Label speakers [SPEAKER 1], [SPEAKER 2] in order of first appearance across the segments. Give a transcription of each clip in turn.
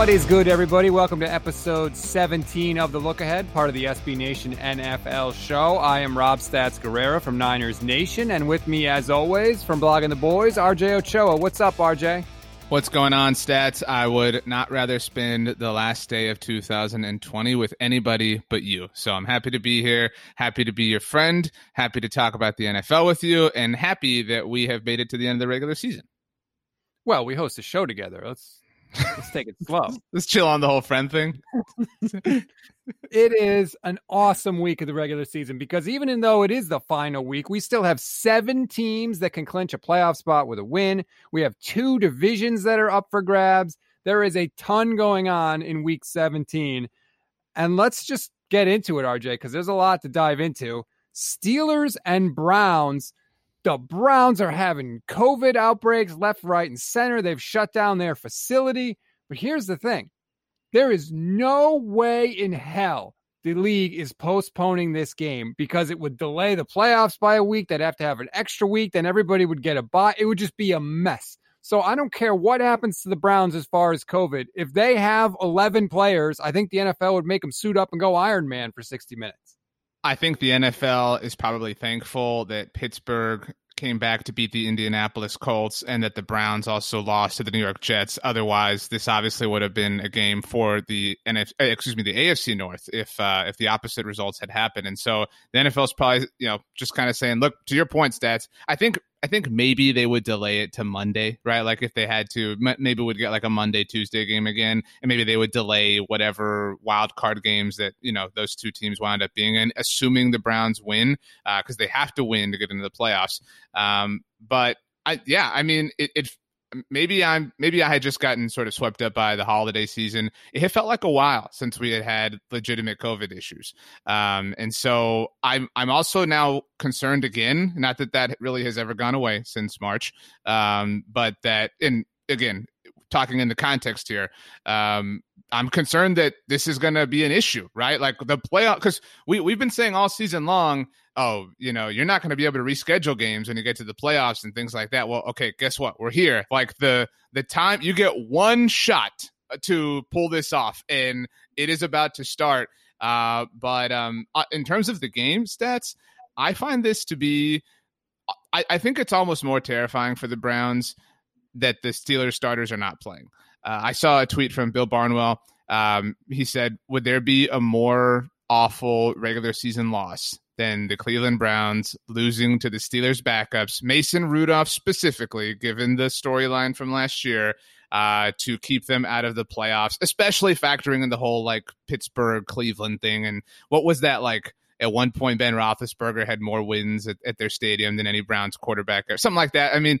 [SPEAKER 1] What is good, everybody? Welcome to episode 17 of The Look Ahead, part of the SB Nation NFL show. I am Rob Stats Guerrera from Niners Nation, and with me, as always, from Blogging the Boys, RJ Ochoa. What's up, RJ?
[SPEAKER 2] What's going on, Stats? I would not rather spend the last day of 2020 with anybody but you. So I'm happy to be here, happy to be your friend, happy to talk about the NFL with you, and happy that we have made it to the end of the regular season.
[SPEAKER 1] Well, we host a show together. Let's Let's take it slow.
[SPEAKER 2] Let's chill on the whole friend thing.
[SPEAKER 1] it is an awesome week of the regular season because even though it is the final week, we still have seven teams that can clinch a playoff spot with a win. We have two divisions that are up for grabs. There is a ton going on in week 17. And let's just get into it, RJ, because there's a lot to dive into. Steelers and Browns the Browns are having COVID outbreaks left, right, and center. They've shut down their facility. But here's the thing there is no way in hell the league is postponing this game because it would delay the playoffs by a week. They'd have to have an extra week. Then everybody would get a bye. It would just be a mess. So I don't care what happens to the Browns as far as COVID. If they have 11 players, I think the NFL would make them suit up and go Iron Man for 60 minutes.
[SPEAKER 2] I think the NFL is probably thankful that Pittsburgh came back to beat the Indianapolis Colts and that the Browns also lost to the New York Jets. Otherwise, this obviously would have been a game for the NF, eh, excuse me, the AFC North if uh, if the opposite results had happened. And so the NFL is probably you know just kind of saying, look, to your point, stats. I think I think maybe they would delay it to Monday, right? Like if they had to, maybe would get like a Monday Tuesday game again, and maybe they would delay whatever wild card games that you know those two teams wound up being in, assuming the Browns win because uh, they have to win to get into the playoffs. Um, but I, yeah, I mean, it, it maybe I'm maybe I had just gotten sort of swept up by the holiday season. It felt like a while since we had had legitimate COVID issues, um, and so I'm I'm also now concerned again. Not that that really has ever gone away since March, um, but that and again talking in the context here, um, I'm concerned that this is going to be an issue, right? Like the playoff, because we we've been saying all season long, oh, you know, you're not going to be able to reschedule games when you get to the playoffs and things like that. Well, okay, guess what? We're here. Like the the time you get one shot to pull this off, and it is about to start. Uh, but um, uh, in terms of the game stats, I find this to be, I, I think it's almost more terrifying for the Browns that the Steelers starters are not playing. Uh, I saw a tweet from Bill Barnwell. Um, he said, "Would there be a more awful regular season loss than the Cleveland Browns losing to the Steelers backups, Mason Rudolph specifically, given the storyline from last year, uh, to keep them out of the playoffs, especially factoring in the whole like Pittsburgh Cleveland thing. And what was that like? At one point, Ben Roethlisberger had more wins at, at their stadium than any Browns quarterback or something like that. I mean,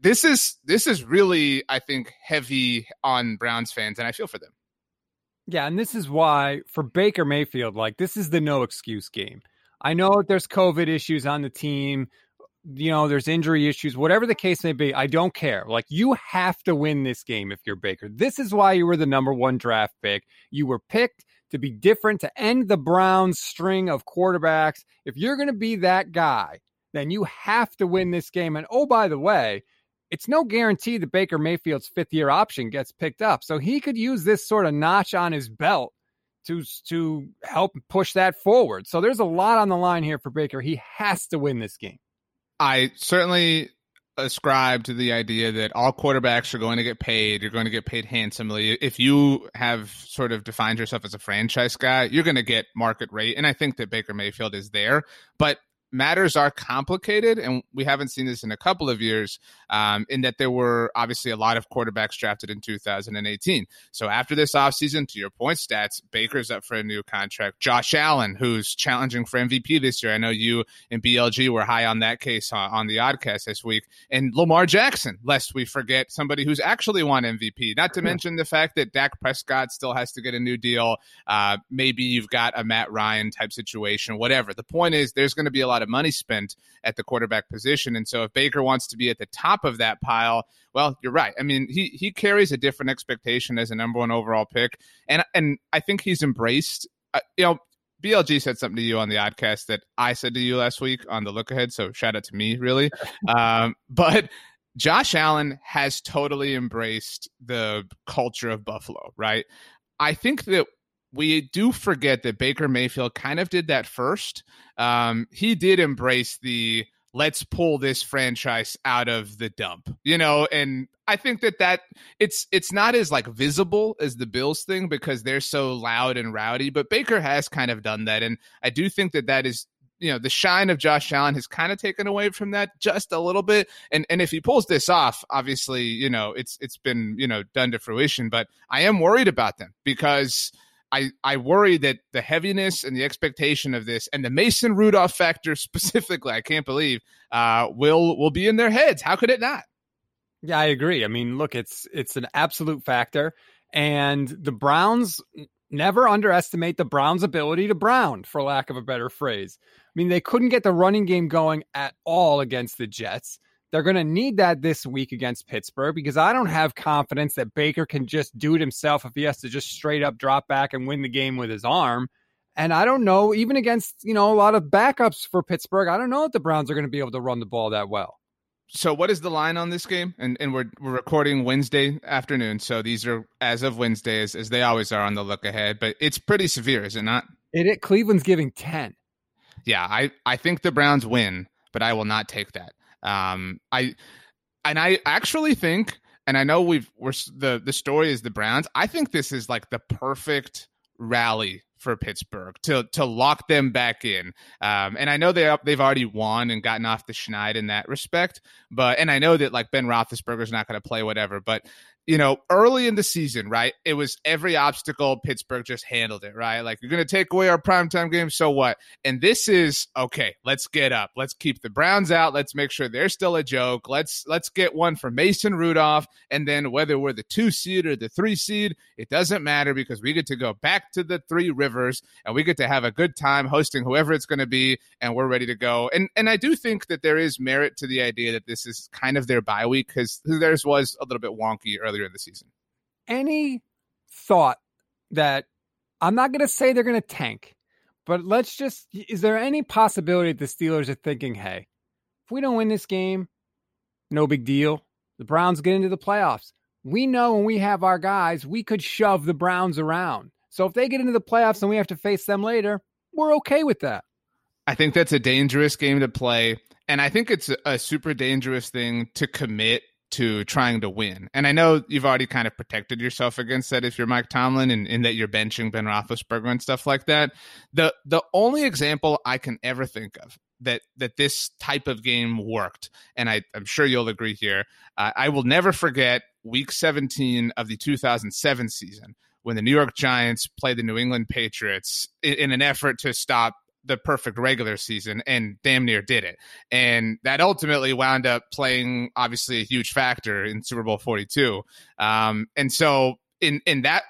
[SPEAKER 2] this is this is really I think heavy on Browns fans, and I feel for them.
[SPEAKER 1] Yeah, and this is why for Baker Mayfield, like this is the no excuse game. I know there's COVID issues on the team, you know, there's injury issues, whatever the case may be. I don't care. Like you have to win this game if you're Baker. This is why you were the number one draft pick. You were picked to be different to end the Browns string of quarterbacks. If you're going to be that guy, then you have to win this game. And oh, by the way, it's no guarantee that Baker Mayfield's fifth year option gets picked up. So he could use this sort of notch on his belt to to help push that forward. So there's a lot on the line here for Baker. He has to win this game.
[SPEAKER 2] I certainly ascribe to the idea that all quarterbacks are going to get paid. You're going to get paid handsomely. If you have sort of defined yourself as a franchise guy, you're going to get market rate. And I think that Baker Mayfield is there. But matters are complicated, and we haven't seen this in a couple of years, um, in that there were obviously a lot of quarterbacks drafted in 2018. So after this offseason, to your point, stats, Baker's up for a new contract. Josh Allen, who's challenging for MVP this year. I know you and BLG were high on that case on, on the Oddcast this week. And Lamar Jackson, lest we forget somebody who's actually won MVP. Not to mention the fact that Dak Prescott still has to get a new deal. Uh, maybe you've got a Matt Ryan type situation, whatever. The point is, there's going to be a lot lot of money spent at the quarterback position. And so if Baker wants to be at the top of that pile, well, you're right. I mean, he he carries a different expectation as a number one overall pick, and and I think he's embraced. Uh, you know, BLG said something to you on the oddcast that I said to you last week on the look ahead. So shout out to me, really. um, but Josh Allen has totally embraced the culture of Buffalo, right? I think that we do forget that Baker Mayfield kind of did that first. Um, he did embrace the let's pull this franchise out of the dump, you know, and I think that that it's it's not as like visible as the Bills thing because they're so loud and rowdy, but Baker has kind of done that, and I do think that that is you know the shine of Josh Allen has kind of taken away from that just a little bit. And and if he pulls this off, obviously you know it's it's been you know done to fruition. But I am worried about them because. I, I worry that the heaviness and the expectation of this and the Mason Rudolph factor specifically, I can't believe, uh, will will be in their heads. How could it not?
[SPEAKER 1] Yeah, I agree. I mean, look, it's it's an absolute factor, and the Browns never underestimate the Browns' ability to brown, for lack of a better phrase. I mean, they couldn't get the running game going at all against the Jets. They're going to need that this week against Pittsburgh because I don't have confidence that Baker can just do it himself if he has to just straight up drop back and win the game with his arm. And I don't know, even against, you know, a lot of backups for Pittsburgh, I don't know if the Browns are going to be able to run the ball that well.
[SPEAKER 2] So what is the line on this game? And and we're we're recording Wednesday afternoon, so these are as of Wednesday as, as they always are on the look ahead, but it's pretty severe, is it not?
[SPEAKER 1] It, it Cleveland's giving 10
[SPEAKER 2] yeah, I, I think the Browns win, but I will not take that. Um, I and I actually think, and I know we've we're the the story is the Browns. I think this is like the perfect rally for Pittsburgh to to lock them back in. Um, and I know they they've already won and gotten off the schneid in that respect. But and I know that like Ben Roethlisberger's not going to play whatever. But you know, early in the season, right? It was every obstacle Pittsburgh just handled it, right? Like you're going to take away our primetime game, so what? And this is okay. Let's get up. Let's keep the Browns out. Let's make sure they're still a joke. Let's let's get one for Mason Rudolph, and then whether we're the two seed or the three seed, it doesn't matter because we get to go back to the Three Rivers and we get to have a good time hosting whoever it's going to be, and we're ready to go. And and I do think that there is merit to the idea that this is kind of their bye week because theirs was a little bit wonky earlier earlier in the season.
[SPEAKER 1] Any thought that I'm not going to say they're going to tank, but let's just is there any possibility that the Steelers are thinking, hey, if we don't win this game, no big deal. The Browns get into the playoffs. We know when we have our guys, we could shove the Browns around. So if they get into the playoffs and we have to face them later, we're okay with that.
[SPEAKER 2] I think that's a dangerous game to play. And I think it's a super dangerous thing to commit to trying to win. And I know you've already kind of protected yourself against that if you're Mike Tomlin and in that you're benching Ben Roethlisberger and stuff like that. The the only example I can ever think of that that this type of game worked, and I, I'm sure you'll agree here. Uh, I will never forget Week 17 of the 2007 season when the New York Giants played the New England Patriots in, in an effort to stop the perfect regular season and damn near did it. And that ultimately wound up playing obviously a huge factor in Super Bowl 42. Um, and so in in that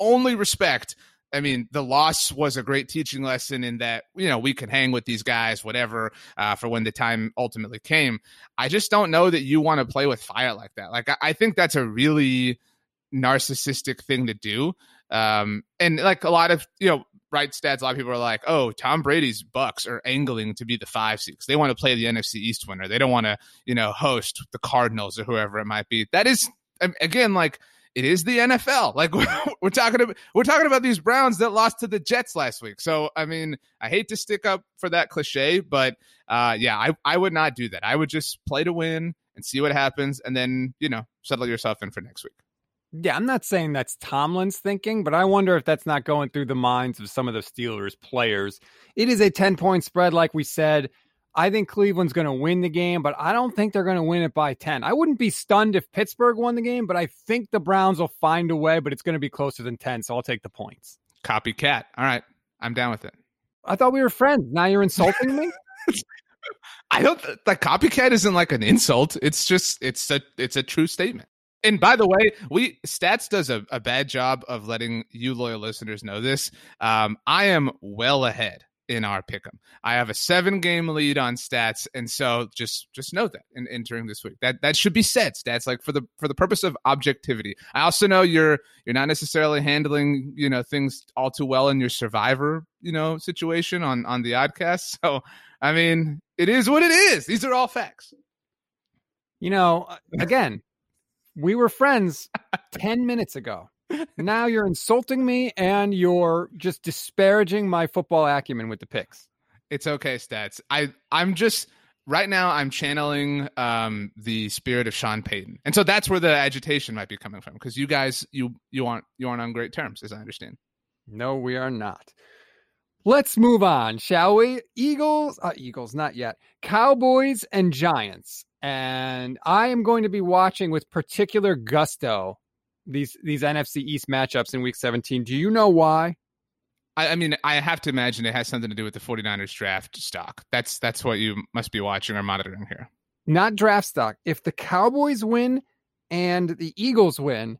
[SPEAKER 2] only respect, I mean, the loss was a great teaching lesson in that, you know, we could hang with these guys, whatever, uh, for when the time ultimately came. I just don't know that you want to play with fire like that. Like, I, I think that's a really narcissistic thing to do. Um, and like a lot of, you know, right stats, a lot of people are like, oh, Tom Brady's Bucks are angling to be the five seeds. They want to play the NFC East winner. They don't want to, you know, host the Cardinals or whoever it might be. That is, again, like, it is the NFL. Like we're talking about, we're talking about these Browns that lost to the Jets last week. So I mean, I hate to stick up for that cliche, but uh, yeah, I I would not do that. I would just play to win and see what happens, and then you know settle yourself in for next week.
[SPEAKER 1] Yeah, I'm not saying that's Tomlin's thinking, but I wonder if that's not going through the minds of some of the Steelers players. It is a 10 point spread, like we said. I think Cleveland's going to win the game, but I don't think they're going to win it by 10. I wouldn't be stunned if Pittsburgh won the game, but I think the Browns will find a way, but it's going to be closer than 10, so I'll take the points.
[SPEAKER 2] Copycat. All right. I'm down with it.
[SPEAKER 1] I thought we were friends. Now you're insulting me?
[SPEAKER 2] I don't the copycat isn't like an insult. It's just it's a it's a true statement. And by the way, we stats does a, a bad job of letting you loyal listeners know this. Um, I am well ahead in our pick'em. I have a seven game lead on stats, and so just just note that in entering this week. That that should be said. Stats like for the for the purpose of objectivity. I also know you're you're not necessarily handling you know things all too well in your survivor you know situation on on the oddcast. So I mean, it is what it is. These are all facts.
[SPEAKER 1] You know, again, we were friends 10 minutes ago. Now you're insulting me and you're just disparaging my football acumen with the picks.
[SPEAKER 2] It's okay, stats. I I'm just right now I'm channeling um the spirit of Sean Payton. And so that's where the agitation might be coming from because you guys you you aren't you aren't on great terms as I understand.
[SPEAKER 1] No, we are not. Let's move on, shall we? Eagles, uh, Eagles, not yet. Cowboys and Giants. And I am going to be watching with particular gusto these these NFC East matchups in week 17. Do you know why?
[SPEAKER 2] I, I, mean, I have to imagine it has something to do with the 49ers draft stock. That's that's what you must be watching or monitoring here.
[SPEAKER 1] Not draft stock. If the Cowboys win and the Eagles win,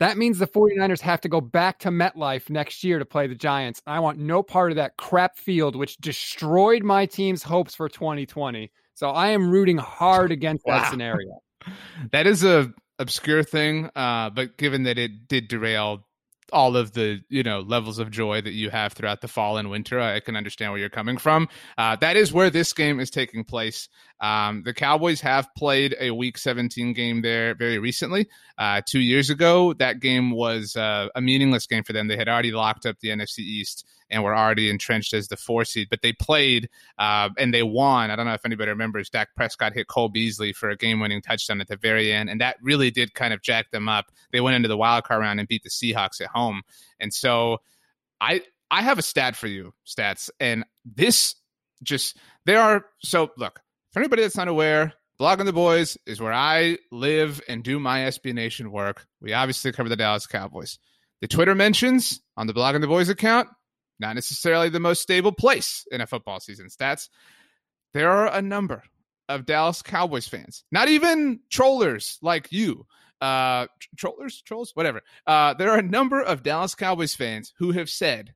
[SPEAKER 1] that means the 49ers have to go back to MetLife next year to play the Giants. I want no part of that crap field which destroyed my team's hopes for 2020. So I am rooting hard against wow. that scenario.
[SPEAKER 2] That is a obscure thing, uh, but given that it did derail all of the you know levels of joy that you have throughout the fall and winter i can understand where you're coming from. Uh, that is where this game is taking place. Um, the cowboys have played a week 17 game there very recently. Uh, two years ago that game was uh, a meaningless game for them. They had already locked up the nfc east and were already entrenched as the four seed. But they played uh, and they won. I don't know if anybody remembers. Dak Prescott hit Cole Beasley for a game-winning touchdown at the very end, and that really did kind of jack them up. They went into the wild card round and beat the Seahawks at home, and so I I have a stat for you, stats, and this just there are so look for anybody that's not aware. Blogging the Boys is where I live and do my SB Nation work. We obviously cover the Dallas Cowboys. The Twitter mentions on the Blogging the Boys account not necessarily the most stable place in a football season stats. There are a number of Dallas Cowboys fans, not even trollers like you, uh, trollers, trolls, whatever. Uh, there are a number of Dallas Cowboys fans who have said,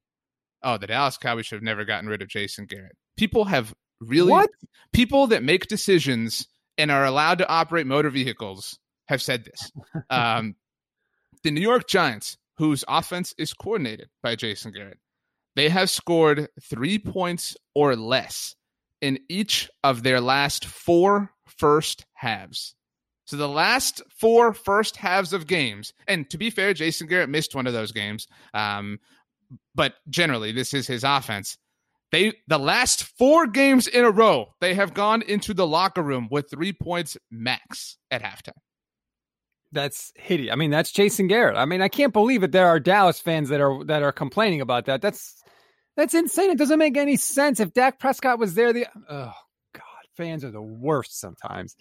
[SPEAKER 2] "Oh, the Dallas Cowboys should have never gotten rid of Jason Garrett." People have really
[SPEAKER 1] what?
[SPEAKER 2] people that make decisions and are allowed to operate motor vehicles have said this. Um, the New York Giants, whose offense is coordinated by Jason Garrett, they have scored three points or less in each of their last four first halves. So the last four first halves of games, and to be fair, Jason Garrett missed one of those games. Um, but generally, this is his offense. They the last four games in a row, they have gone into the locker room with three points max at halftime.
[SPEAKER 1] That's hideous. I mean, that's Jason Garrett. I mean, I can't believe it. There are Dallas fans that are that are complaining about that. That's that's insane. It doesn't make any sense. If Dak Prescott was there, the oh god, fans are the worst sometimes.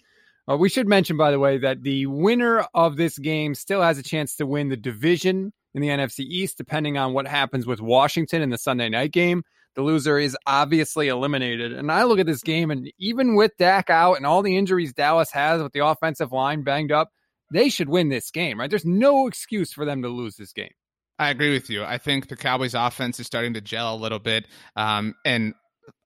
[SPEAKER 1] Uh, we should mention, by the way, that the winner of this game still has a chance to win the division in the NFC East, depending on what happens with Washington in the Sunday night game. The loser is obviously eliminated. And I look at this game, and even with Dak out and all the injuries Dallas has with the offensive line banged up, they should win this game, right? There's no excuse for them to lose this game.
[SPEAKER 2] I agree with you. I think the Cowboys' offense is starting to gel a little bit, um, and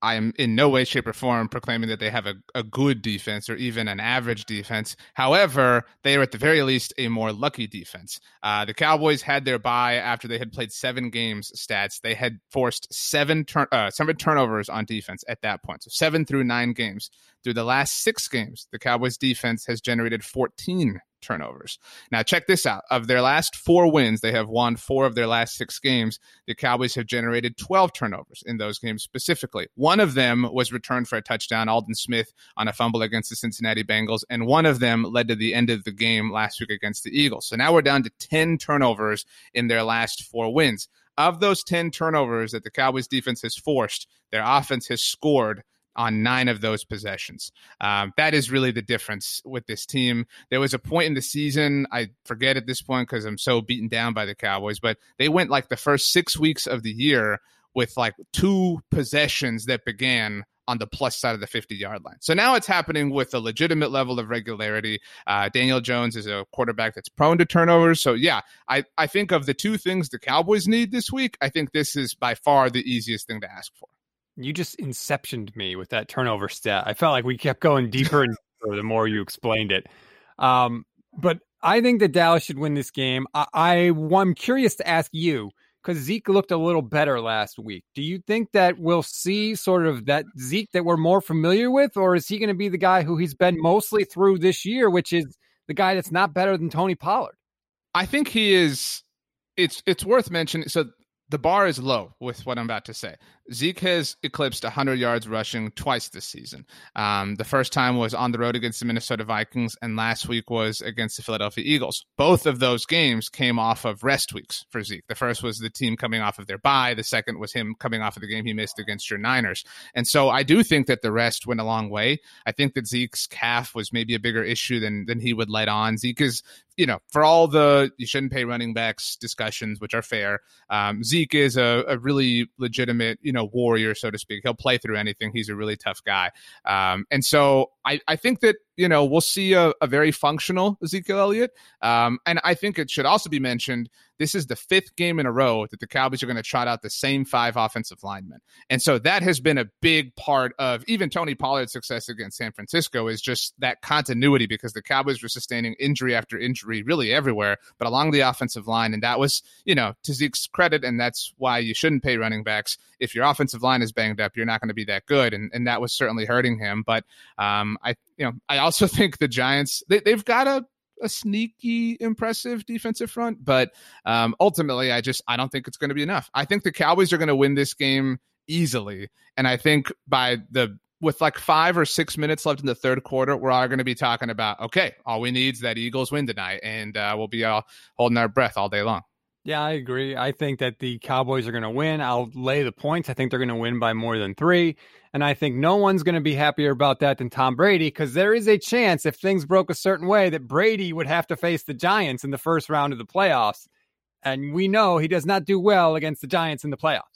[SPEAKER 2] I am in no way, shape, or form proclaiming that they have a, a good defense or even an average defense. However, they are at the very least a more lucky defense. Uh, the Cowboys had their bye after they had played seven games. Stats they had forced seven turn uh, seven turnovers on defense at that point. So seven through nine games. Through the last six games, the Cowboys' defense has generated 14 turnovers. Now, check this out. Of their last four wins, they have won four of their last six games. The Cowboys have generated 12 turnovers in those games specifically. One of them was returned for a touchdown, Aldon Smith on a fumble against the Cincinnati Bengals, and one of them led to the end of the game last week against the Eagles. So now we're down to 10 turnovers in their last four wins. Of those 10 turnovers that the Cowboys defense has forced, their offense has scored on nine of those possessions. Um, that is really the difference with this team. There was a point in the season, I forget at this point because I'm so beaten down by the Cowboys, but they went like the first six weeks of the year with like two possessions that began on the plus side of the 50 yard line. So now it's happening with a legitimate level of regularity. Uh, Daniel Jones is a quarterback that's prone to turnovers. So, yeah, I, I think of the two things the Cowboys need this week, I think this is by far the easiest thing to ask for.
[SPEAKER 1] You just inceptioned me with that turnover stat. I felt like we kept going deeper and deeper the more you explained it. Um, but I think that Dallas should win this game. I, I I'm curious to ask you because Zeke looked a little better last week. Do you think that we'll see sort of that Zeke that we're more familiar with, or is he going to be the guy who he's been mostly through this year, which is the guy that's not better than Tony Pollard?
[SPEAKER 2] I think he is. It's it's worth mentioning. So the bar is low with what I'm about to say. Zeke has eclipsed 100 yards rushing twice this season. Um, the first time was on the road against the Minnesota Vikings, and last week was against the Philadelphia Eagles. Both of those games came off of rest weeks for Zeke. The first was the team coming off of their bye. The second was him coming off of the game he missed against your Niners. And so I do think that the rest went a long way. I think that Zeke's calf was maybe a bigger issue than than he would let on. Zeke is you know, for all the you shouldn't pay running backs discussions, which are fair, um, Zeke is a, a really legitimate, you know, warrior, so to speak. He'll play through anything. He's a really tough guy. Um, and so I, I think that, you know, we'll see a, a very functional Ezekiel Elliott. Um, and I think it should also be mentioned this is the fifth game in a row that the Cowboys are going to trot out the same five offensive linemen. And so that has been a big part of even Tony Pollard's success against San Francisco is just that continuity because the Cowboys were sustaining injury after injury really everywhere, but along the offensive line. And that was, you know, to Zeke's credit. And that's why you shouldn't pay running backs. If your offensive line is banged up, you're not going to be that good. And, and that was certainly hurting him. But um, I, you know, I also think the Giants, they, they've got a a sneaky, impressive defensive front, but um, ultimately, I just I don't think it's going to be enough. I think the Cowboys are going to win this game easily, and I think by the with like five or six minutes left in the third quarter, we're all going to be talking about okay, all we need is that Eagles win tonight, and uh, we'll be all holding our breath all day long.
[SPEAKER 1] Yeah, I agree. I think that the Cowboys are going to win. I'll lay the points. I think they're going to win by more than three. And I think no one's going to be happier about that than Tom Brady because there is a chance if things broke a certain way that Brady would have to face the Giants in the first round of the playoffs. And we know he does not do well against the Giants in the playoffs.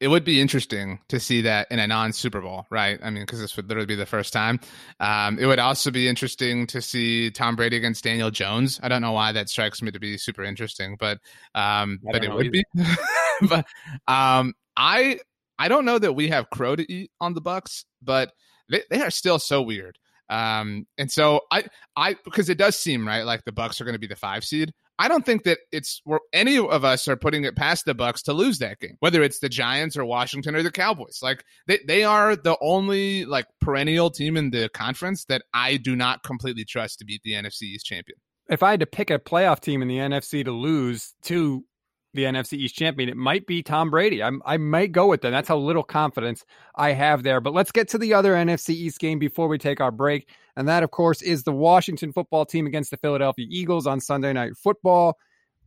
[SPEAKER 2] It would be interesting to see that in a non Super Bowl, right? I mean, because this would literally be the first time. Um, it would also be interesting to see Tom Brady against Daniel Jones. I don't know why that strikes me to be super interesting, but um, but it would either. be. but um, I I don't know that we have crow to eat on the Bucks, but they, they are still so weird. Um, and so I, I, because it does seem right, like the Bucks are going to be the five seed. I don't think that it's any of us are putting it past the Bucks to lose that game, whether it's the Giants or Washington or the Cowboys. Like they, they are the only like perennial team in the conference that I do not completely trust to beat the NFC East champion.
[SPEAKER 1] If I had to pick a playoff team in the NFC to lose to the NFC East champion, it might be Tom Brady. I'm, I might go with them. That's how little confidence I have there. But let's get to the other NFC East game before we take our break. And that, of course, is the Washington football team against the Philadelphia Eagles on Sunday Night Football.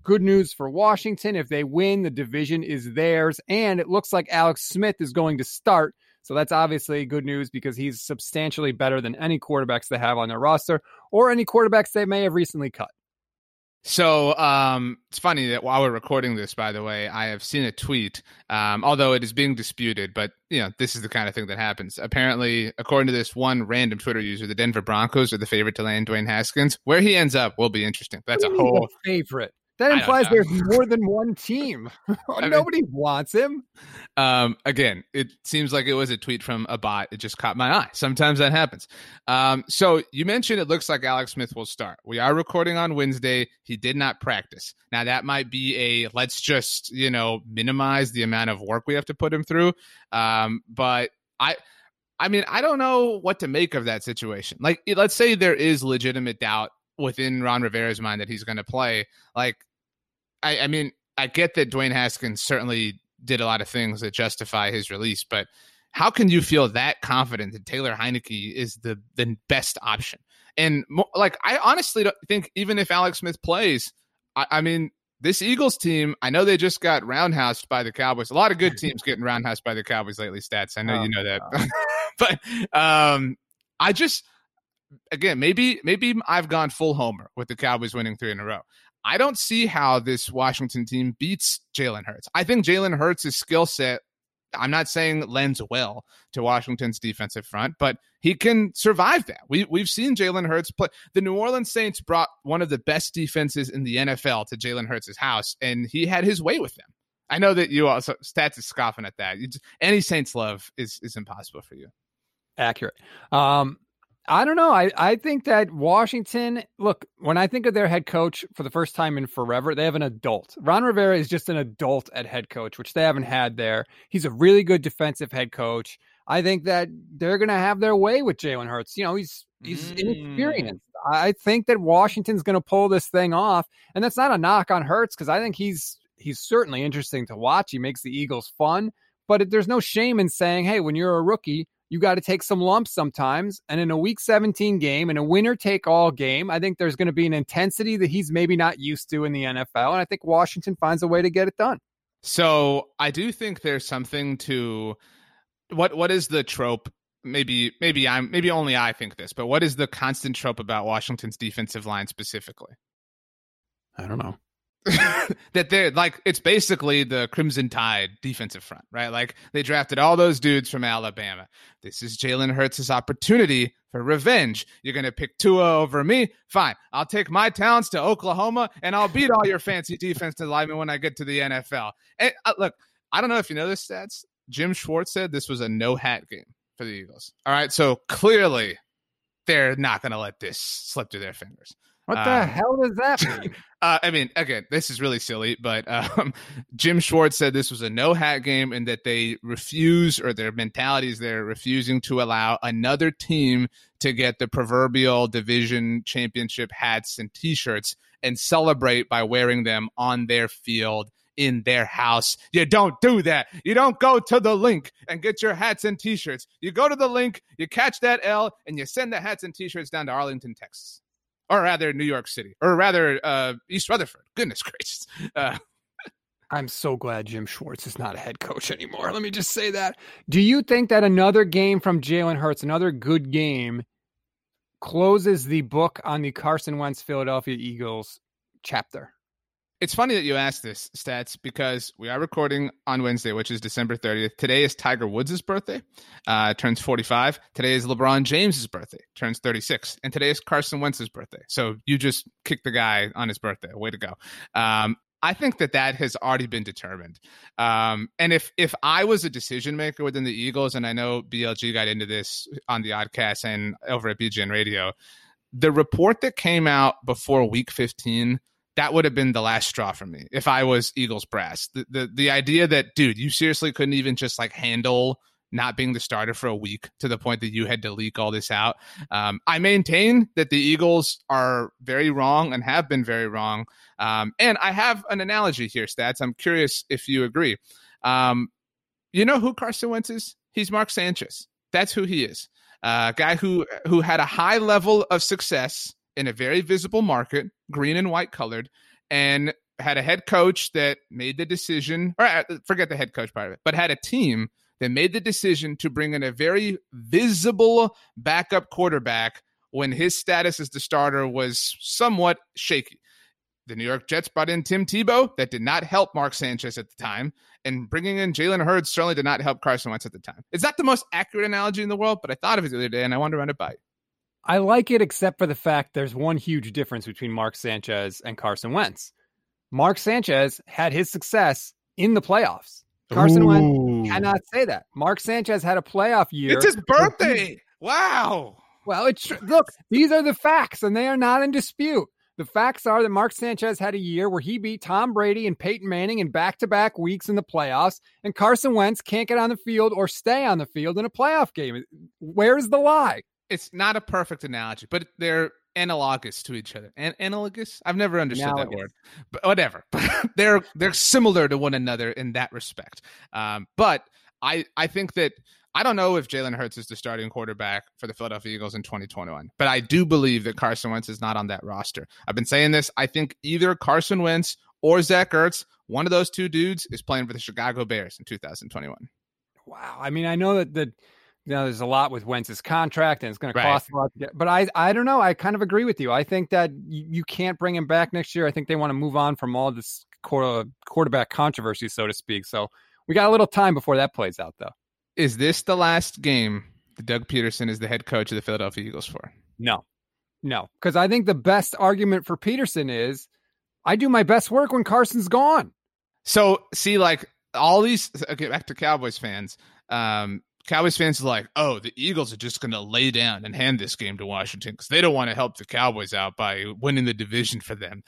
[SPEAKER 1] Good news for Washington. If they win, the division is theirs. And it looks like Alex Smith is going to start. So that's obviously good news because he's substantially better than any quarterbacks they have on their roster or any quarterbacks they may have recently cut.
[SPEAKER 2] So um, it's funny that while we're recording this, by the way, I have seen a tweet, um, although it is being disputed, but you know this is the kind of thing that happens. Apparently, according to this one random Twitter user, the Denver Broncos are the favorite to land Dwayne Haskins. Where he ends up will be interesting. That's a whole
[SPEAKER 1] favorite. That implies there's more than one team. Nobody mean, wants him.
[SPEAKER 2] Um, again, it seems like it was a tweet from a bot. It just caught my eye. Sometimes that happens. Um, so you mentioned it looks like Alex Smith will start. We are recording on Wednesday. He did not practice. Now that might be a let's just you know minimize the amount of work we have to put him through. Um, but I. I mean, I don't know what to make of that situation. Like, let's say there is legitimate doubt within Ron Rivera's mind that he's going to play. Like, I, I mean, I get that Dwayne Haskins certainly did a lot of things that justify his release, but how can you feel that confident that Taylor Heinicke is the the best option? And like, I honestly don't think even if Alex Smith plays, I, I mean, this Eagles team, I know they just got roundhoused by the Cowboys. A lot of good teams getting roundhoused by the Cowboys lately. Stats, I know oh, you know that, but um, I just again, maybe maybe I've gone full homer with the Cowboys winning three in a row. I don't see how this Washington team beats Jalen Hurts. I think Jalen Hurts' skill set, I'm not saying lends well to Washington's defensive front, but he can survive that. We, we've seen Jalen Hurts play. The New Orleans Saints brought one of the best defenses in the NFL to Jalen Hurts' house, and he had his way with them. I know that you also stats is scoffing at that. Just, any Saints love is is impossible for you.
[SPEAKER 1] Accurate. Um, I don't know. I, I think that Washington, look, when I think of their head coach for the first time in forever, they have an adult. Ron Rivera is just an adult at head coach, which they haven't had there. He's a really good defensive head coach. I think that they're going to have their way with Jalen Hurts. You know, he's he's mm. inexperienced. I think that Washington's going to pull this thing off, and that's not a knock on Hurts because I think he's he's certainly interesting to watch. He makes the Eagles fun, but there's no shame in saying, "Hey, when you're a rookie, you got to take some lumps sometimes. And in a week 17 game, in a winner take all game, I think there's going to be an intensity that he's maybe not used to in the NFL. And I think Washington finds a way to get it done.
[SPEAKER 2] So I do think there's something to what what is the trope? Maybe maybe I'm maybe only I think this, but what is the constant trope about Washington's defensive line specifically?
[SPEAKER 1] I don't know.
[SPEAKER 2] that they're like it's basically the Crimson Tide defensive front, right? Like they drafted all those dudes from Alabama. This is Jalen Hurts' opportunity for revenge. You're gonna pick Tua over me? Fine. I'll take my talents to Oklahoma and I'll beat all your fancy defensive linemen when I get to the NFL. And uh, look, I don't know if you know this stats. Jim Schwartz said this was a no hat game for the Eagles. All right, so clearly they're not gonna let this slip through their fingers.
[SPEAKER 1] What the um, hell does that mean?
[SPEAKER 2] uh, I mean, again, this is really silly, but um, Jim Schwartz said this was a no hat game and that they refuse, or their mentality is they're refusing to allow another team to get the proverbial division championship hats and t shirts and celebrate by wearing them on their field in their house. You don't do that. You don't go to the Linc and get your hats and t-shirts. You go to the Linc, you catch that L, and you send the hats and t-shirts down to Arlington, Texas or rather New York City, or rather uh, East Rutherford. Goodness gracious. Uh,
[SPEAKER 1] I'm so glad Jim Schwartz is not a head coach anymore. Let me just say that. Do you think that another game from Jalen Hurts, another good game, closes the book on the Carson Wentz Philadelphia Eagles chapter?
[SPEAKER 2] It's funny that you asked this, Stats, because we are recording on Wednesday, which is December 30th. Today is Tiger Woods' birthday, uh, turns 45. Today is LeBron James's birthday, turns 36. And today is Carson Wentz's birthday. So you just kicked the guy on his birthday. Way to go. Um, I think that that has already been determined. Um, and if if I was a decision maker within the Eagles, and I know BLG got into this on the Oddcast and over at BGN Radio, the report that came out before Week 15 that would have been the last straw for me if I was Eagles brass. The, the the idea that dude, you seriously couldn't even just like handle not being the starter for a week to the point that you had to leak all this out. Um, I maintain that the Eagles are very wrong and have been very wrong. Um, and I have an analogy here, stats. I'm curious if you agree. Um, you know who Carson Wentz is? He's Mark Sanchez. That's who he is. A uh, guy who who had a high level of success in a very visible market, green and white colored, and had a head coach that made the decision, or uh, forget the head coach part of it, but had a team that made the decision to bring in a very visible backup quarterback when his status as the starter was somewhat shaky. The New York Jets brought in Tim Tebow. That did not help Mark Sanchez at the time. And bringing in Jalen Hurts certainly did not help Carson Wentz at the time. It's not the most accurate analogy in the world, but I thought of it the other day and I wanted to run it by you.
[SPEAKER 1] I like it, except for the fact there's one huge difference between Mark Sanchez and Carson Wentz. Mark Sanchez had his success in the playoffs. Carson Ooh. Wentz cannot say that. Mark Sanchez had a playoff year.
[SPEAKER 2] It's his birthday. Wow.
[SPEAKER 1] Well, it's look, these are the facts, and they are not in dispute. The facts are that Mark Sanchez had a year where he beat Tom Brady and Peyton Manning in back to back weeks in the playoffs, and Carson Wentz can't get on the field or stay on the field in a playoff game. Where's the lie?
[SPEAKER 2] It's not a perfect analogy, but they're analogous to each other. And analogous? I've never understood analogous. that word, but whatever. they're they're similar to one another in that respect. Um, but I I think that I don't know if Jalen Hurts is the starting quarterback for the Philadelphia Eagles in 2021, but I do believe that Carson Wentz is not on that roster. I've been saying this. I think either Carson Wentz or Zach Ertz, one of those two dudes, is playing for the Chicago Bears in 2021.
[SPEAKER 1] Wow. I mean, I know that the you know, there's a lot with Wentz's contract and it's going to cost a lot. But I, I don't know. I kind of agree with you. I think that you, you can't bring him back next year. I think they want to move on from all this quarter, quarterback controversy, so to speak. So we got a little time before that plays out, though.
[SPEAKER 2] Is this the last game that Doug Pederson is the head coach of the Philadelphia Eagles for?
[SPEAKER 1] No, no, because I think the best argument for Pederson is I do my best work when Carson's gone.
[SPEAKER 2] So see, like all these, okay, back to Cowboys fans. Um, Cowboys fans are like, oh, the Eagles are just going to lay down and hand this game to Washington because they don't want to help the Cowboys out by winning the division for them.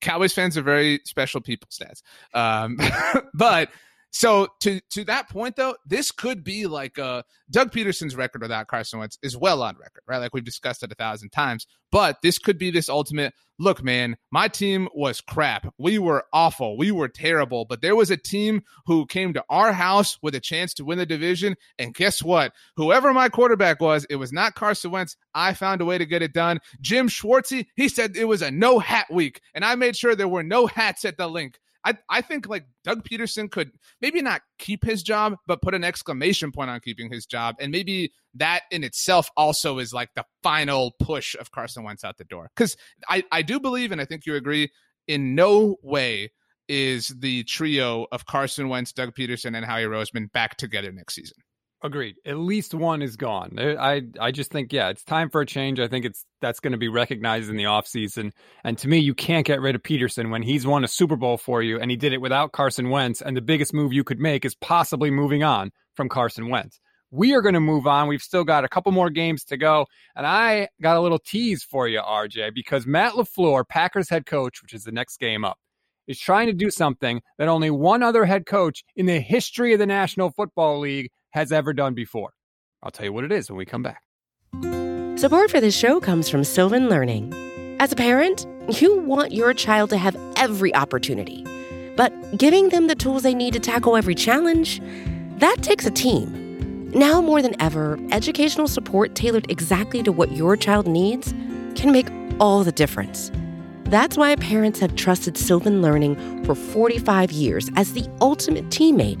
[SPEAKER 2] Cowboys fans are very special people, stats. Um, but so to to that point though, this could be like uh Doug Pederson's record without Carson Wentz is well on record, right? Like we've discussed it a thousand times. But this could be this ultimate look, man, my team was crap. We were awful. We were terrible. But there was a team who came to our house with a chance to win the division. And guess what? Whoever my quarterback was, it was not Carson Wentz. I found a way to get it done. Jim Schwartzy, he said it was a no hat week. And I made sure there were no hats at the Linc. I, I think like Doug Pederson could maybe not keep his job, but put an exclamation point on keeping his job. And maybe that in itself also is like the final push of Carson Wentz out the door. Because I, I do believe, and I think you agree, in no way is the trio of Carson Wentz, Doug Pederson, and Howie Roseman back together next season.
[SPEAKER 1] Agreed. At least one is gone. I I just think yeah, it's time for a change. I think it's that's going to be recognized in the offseason. And to me, you can't get rid of Pederson when he's won a Super Bowl for you and he did it without Carson Wentz and the biggest move you could make is possibly moving on from Carson Wentz. We are going to move on. We've still got a couple more games to go. And I got a little tease for you, RJ, because Matt LaFleur, Packers head coach, which is the next game up, is trying to do something that only one other head coach in the history of the National Football League has ever done before. I'll tell you what it is when we come back.
[SPEAKER 3] Support for this show comes from Sylvan Learning. As a parent, you want your child to have every opportunity, but giving them the tools they need to tackle every challenge, that takes a team. Now more than ever, educational support tailored exactly to what your child needs can make all the difference. That's why parents have trusted Sylvan Learning for 45 years as the ultimate teammate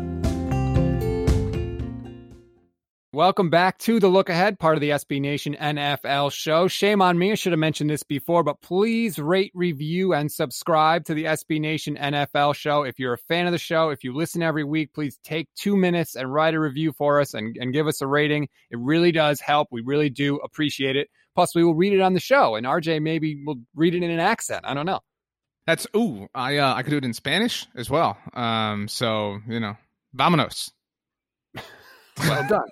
[SPEAKER 1] Welcome back to the Look Ahead, part of the SB Nation NFL show. Shame on me. I should have mentioned this before, but please rate, review, and subscribe to the SB Nation NFL show. If you're a fan of the show, if you listen every week, please take two minutes and write a review for us and, and give us a rating. It really does help. We really do appreciate it. Plus, we will read it on the show, and RJ maybe will read it in an accent. I don't know.
[SPEAKER 2] That's ooh, I uh, I could do it in Spanish as well. Um, so you know, vámonos.
[SPEAKER 1] well done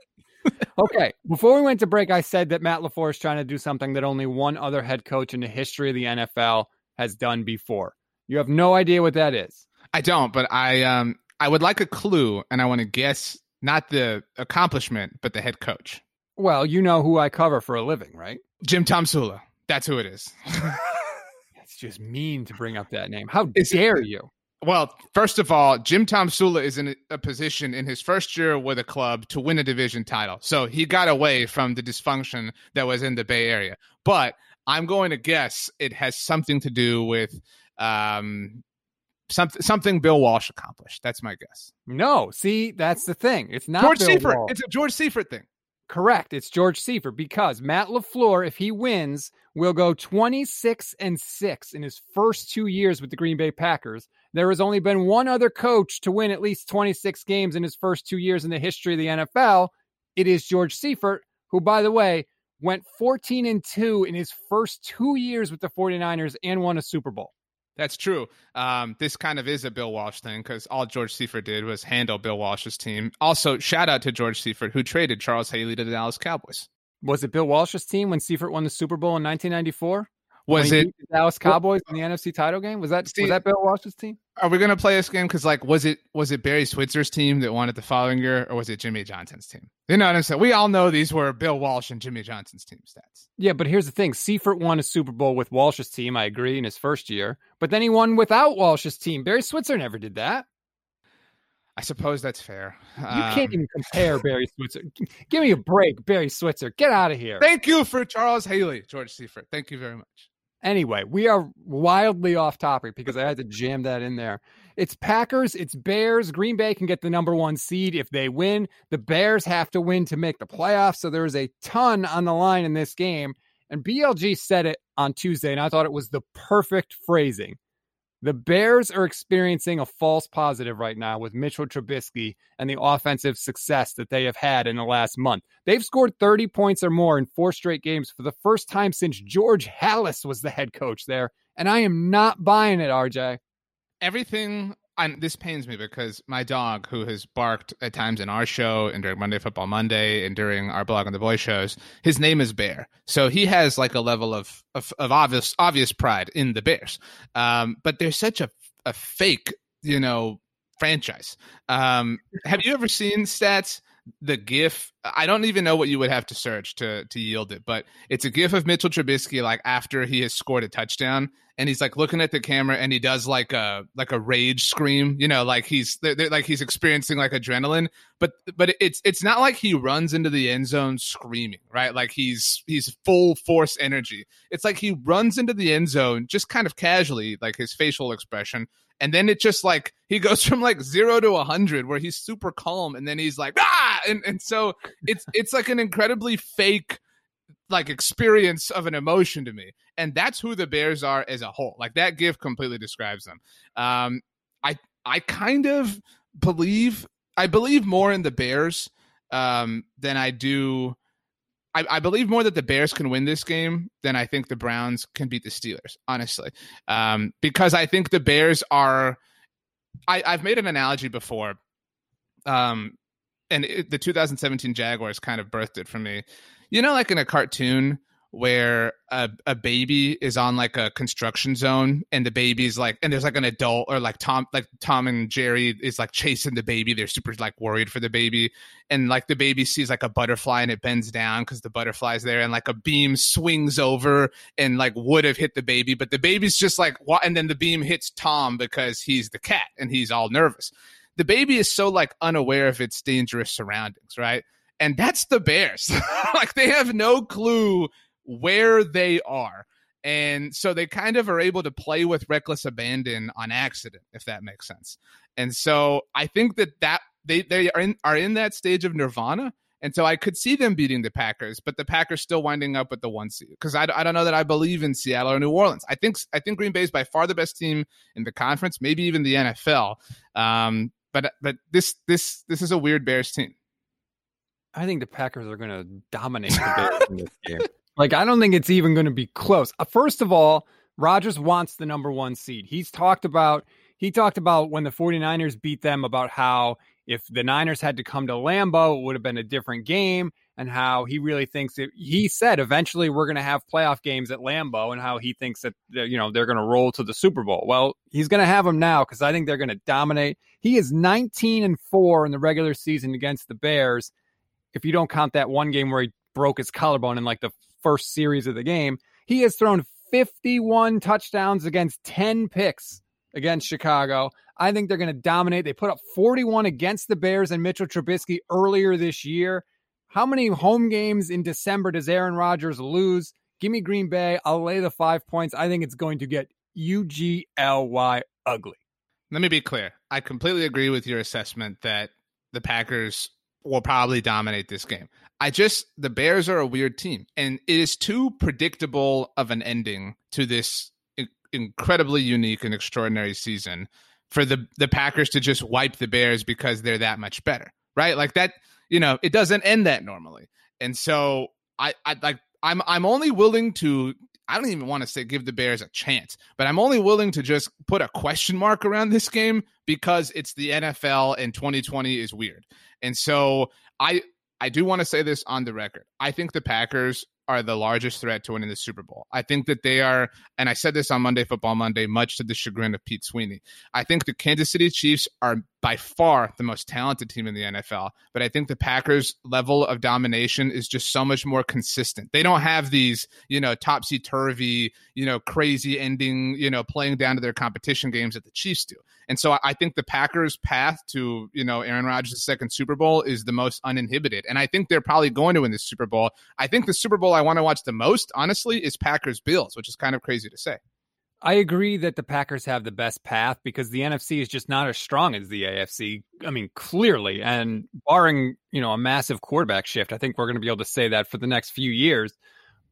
[SPEAKER 1] okay. Before we went to break, I said that Matt LaFleur is trying to do something that only one other head coach in the history of the NFL has done before. You have no idea what that is.
[SPEAKER 2] I don't, but I um I would like a clue and I want to guess not the accomplishment, but the head coach.
[SPEAKER 1] Well, you know who I cover for a living, right?
[SPEAKER 2] Jim Tomsula. That's who it is.
[SPEAKER 1] it's just mean to bring up that name. How dare you?
[SPEAKER 2] Well, first of all, Jim Tomsula is in a position in his first year with a club to win a division title. So he got away from the dysfunction that was in the Bay Area. But I'm going to guess it has something to do with um, something something Bill Walsh accomplished. That's my guess.
[SPEAKER 1] No, see, that's the thing. It's not
[SPEAKER 2] George
[SPEAKER 1] Bill
[SPEAKER 2] Seifert.
[SPEAKER 1] Walsh.
[SPEAKER 2] It's a George Seifert thing.
[SPEAKER 1] Correct. It's George Seifert because Matt LaFleur, if he wins, will go 26 and 6 in his first two years with the Green Bay Packers. There has only been one other coach to win at least 26 games in his first two years in the history of the NFL. It is George Seifert, who, by the way, went 14 and 2 in his first two years with the 49ers and won a Super Bowl.
[SPEAKER 2] That's true. Um, this kind of is a Bill Walsh thing because all George Seifert did was handle Bill Walsh's team. Also, shout out to George Seifert who traded Charles Haley to the Dallas Cowboys.
[SPEAKER 1] Was it Bill Walsh's team when Seifert won the Super Bowl in 1994?
[SPEAKER 2] Was it
[SPEAKER 1] the Dallas Cowboys in the NFC title game? Was that see, was that Bill Walsh's team?
[SPEAKER 2] Are we going to play this game? Because like, was it was it Barry Switzer's team that won it the following year, or was it Jimmy Johnson's team? You know what I'm saying? We all know these were Bill Walsh and Jimmy Johnson's team stats.
[SPEAKER 1] Yeah, but here's the thing: Seifert won a Super Bowl with Walsh's team. I agree in his first year, but then he won without Walsh's team. Barry Switzer never did that.
[SPEAKER 2] I suppose that's fair.
[SPEAKER 1] You um, can't even compare Barry Switzer. Give me a break, Barry Switzer. Get out of here.
[SPEAKER 2] Thank you for Charles Haley, George Seifert. Thank you very much.
[SPEAKER 1] Anyway, we are wildly off topic because I had to jam that in there. It's Packers, it's Bears. Green Bay can get the number one seed if they win. The Bears have to win to make the playoffs. So there is a ton on the line in this game. And BLG said it on Tuesday, and I thought it was the perfect phrasing. The Bears are experiencing a false positive right now with Mitchell Trubisky and the offensive success that they have had in the last month. They've scored 30 points or more in four straight games for the first time since George Halas was the head coach there. And I am not buying it, RJ.
[SPEAKER 2] Everything This pains me because my dog, who has barked at times in our show and during Monday Football Monday and during our blog on the boy shows, his name is Bear. So he has like a level of of, of obvious obvious pride in the Bears. Um, but there's such a a fake, you know, franchise. Um, have you ever seen stats? The GIF, I don't even know what you would have to search to to yield it, but it's a GIF of Mitchell Trubisky like after he has scored a touchdown, and he's like looking at the camera and he does like a like a rage scream you know like he's they're, they're, like he's experiencing like adrenaline. But but it's it's not like he runs into the end zone screaming right? Like he's he's full force energy. It's like he runs into the end zone just kind of casually like his facial expression and then it just like he goes from like zero to a hundred where he's super calm and then he's like ah! And, and so it's it's like an incredibly fake like experience of an emotion to me and that's who the bears are as a whole like that gift completely describes them um i i kind of believe i believe more in the bears um than i do I, I, believe more that the Bears can win this game than I think the Browns can beat the Steelers, honestly. Um, because I think the Bears are. I, I've made an analogy before. Um, and it, the 2017 Jaguars kind of birthed it for me you know, like in a cartoon where a, a baby is on like a construction zone and the baby's like and there's like an adult or like tom like tom and jerry is like chasing the baby. They're super like worried for the baby. And like the baby sees like a butterfly and it bends down because the butterfly's there and like a beam swings over and like would have hit the baby but the baby's just like what and then the beam hits tom because he's the cat and he's all nervous. The baby is so like unaware of its dangerous surroundings right and that's the Bears. like they have no clue where they are. And so they kind of are able to play with reckless abandon on accident, if that makes sense. And so I think that that they they are in are in that stage of nirvana. And so I could see them beating the Packers, but the Packers still winding up with the one seed because I, I don't know that I believe in Seattle or New Orleans. I think I think Green Bay is by far the best team in the conference, maybe even the NFL. Um, but but this this this is a weird Bears team.
[SPEAKER 1] I think the Packers are going to dominate the Bears in this game. Like, I don't think it's even going to be close. Uh, first of all, Rodgers wants the number one seed. He's talked about he talked about when the 49ers beat them about how if the Niners had to come to Lambeau, it would have been a different game, and how he really thinks that he said eventually we're going to have playoff games at Lambeau, and how he thinks that you know they're going to roll to the Super Bowl. Well, he's going to have them now because I think they're going to dominate. He is 19 and four in the regular season against the Bears if you don't count that one game where he broke his collarbone in like the first series of the game, he has thrown 51 touchdowns against 10 picks against Chicago. I think they're going to dominate. They put up 41 against the Bears and Mitchell Trubisky earlier this year. How many home games in December does Aaron Rodgers lose? Give me Green Bay. I'll lay the five points. I think it's going to get UGLY ugly.
[SPEAKER 2] Let me be clear. I completely agree with your assessment that the Packers will probably dominate this game. I just the Bears are a weird team, and it is too predictable of an ending to this incredibly unique and extraordinary season for the the Packers to just wipe the Bears because they're that much better, right? Like that, you know, it doesn't end that normally, and so I I like I'm I'm only willing to I don't even want to say give the Bears a chance, but I'm only willing to just put a question mark around this game because it's the NFL and 2020 is weird. And so I I do want to say this on the record. I think the Packers are the largest threat to winning the Super Bowl. I think that they are, and I said this on Monday Football Monday, much to the chagrin of Pete Sweeney. I think the Kansas City Chiefs are by far the most talented team in the NFL, but I think the Packers' level of domination is just so much more consistent. They don't have these, you know, topsy turvy, you know, crazy ending, you know, playing down to their competition games that the Chiefs do. And so I think the Packers' path to, you know, Aaron Rodgers' second Super Bowl is the most uninhibited. And I think they're probably going to win this Super Bowl. I think the Super Bowl I want to watch the most, honestly, is Packers Bills, which is kind of crazy to say.
[SPEAKER 1] I agree that the Packers have the best path because the NFC is just not as strong as the AFC. I mean, clearly, and barring, you know, a massive quarterback shift, I think we're going to be able to say that for the next few years.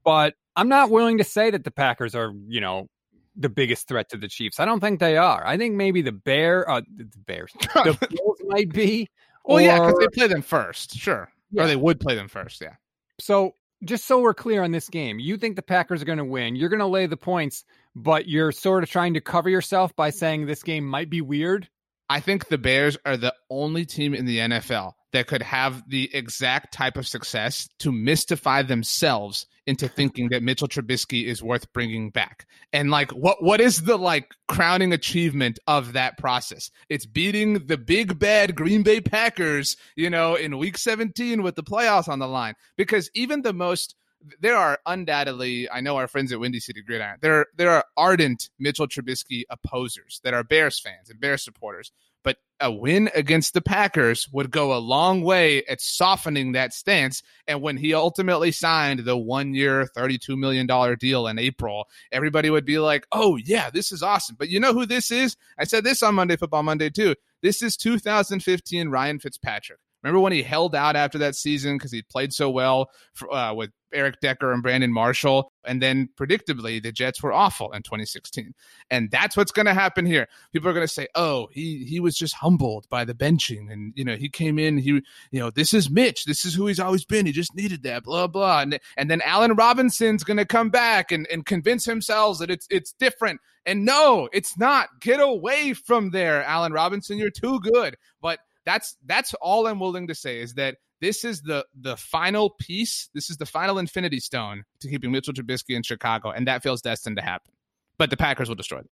[SPEAKER 1] But I'm not willing to say that the Packers are, you know, the biggest threat to the Chiefs. I don't think they are. I think maybe the Bear, uh, the Bears, the Bills might be.
[SPEAKER 2] Well, or, yeah, because they play them first, sure, yeah. or they would play them first, yeah.
[SPEAKER 1] So just so we're clear on this game, you think the Packers are going to win. You're going to lay the points, but you're sort of trying to cover yourself by saying this game might be weird.
[SPEAKER 2] I think the Bears are the only team in the NFL that could have the exact type of success to mystify themselves into thinking that Mitchell Trubisky is worth bringing back. And like what what is the like crowning achievement of that process? It's beating the big bad Green Bay Packers, you know, in week 17 with the playoffs on the line. Because even the most there are undoubtedly, I know our friends at Windy City Gridiron, there there are ardent Mitchell Trubisky opposers that are Bears fans and Bears supporters but a win against the Packers would go a long way at softening that stance. And when he ultimately signed the one year, $32 million deal in April, everybody would be like, oh, yeah, this is awesome. But you know who this is? I said this on Monday Football Monday, too. This is 2015 Ryan Fitzpatrick. Remember when he held out after that season because he played so well for, uh, with Eric Decker and Brandon Marshall. And then predictably, the Jets were awful in 2016. And that's what's going to happen here. People are going to say, oh, he, he was just humbled by the benching. And, you know, he came in, he, you know, this is Mitch. This is who he's always been. He just needed that, blah, blah. And, and then Allen Robinson's going to come back and, and convince himself that it's, it's different. And no, it's not. Get away from there, Allen Robinson. You're too good. But that's that's all I'm willing to say is that this is the the final piece. This is the final Infinity Stone to keeping Mitchell Trubisky in Chicago, and that feels destined to happen. But the Packers will destroy them.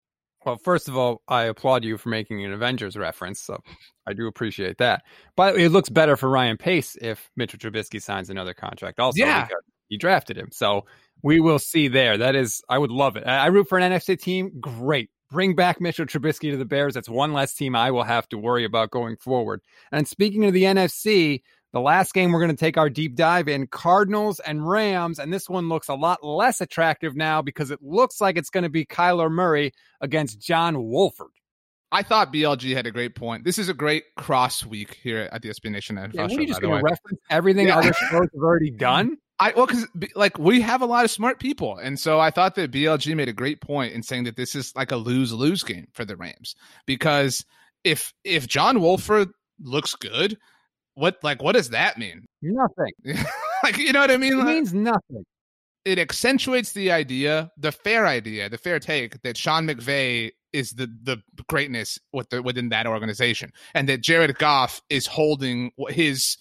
[SPEAKER 1] Well, first of all, I applaud you for making an Avengers reference, so I do appreciate that. But it looks better for Ryan Pace if Mitchell Trubisky signs another contract. Also,
[SPEAKER 2] yeah.
[SPEAKER 1] he drafted him, so we will see there. That is, I would love it. I root for an NFC team. Great, bring back Mitchell Trubisky to the Bears. That's one less team I will have to worry about going forward. And speaking of the NFC, the last game we're going to take our deep dive in Cardinals and Rams. And this one looks a lot less attractive now because it looks like it's going to be Kyler Murray against John Wolford.
[SPEAKER 2] I thought BLG had a great point. This is a great cross week here at the SB Nation NFL
[SPEAKER 1] yeah,
[SPEAKER 2] show.
[SPEAKER 1] Are you just going to reference everything yeah. other shows have already done?
[SPEAKER 2] I well, because like we have a lot of smart people, and so I thought that BLG made a great point in saying that this is like a lose lose game for the Rams because if if John Wolford looks good, what like what does that mean?
[SPEAKER 1] Nothing.
[SPEAKER 2] like you know what I mean?
[SPEAKER 1] It means nothing.
[SPEAKER 2] It accentuates the idea, the fair idea, the fair take that Sean McVay is the the greatness with the, within that organization, and that Jared Goff is holding his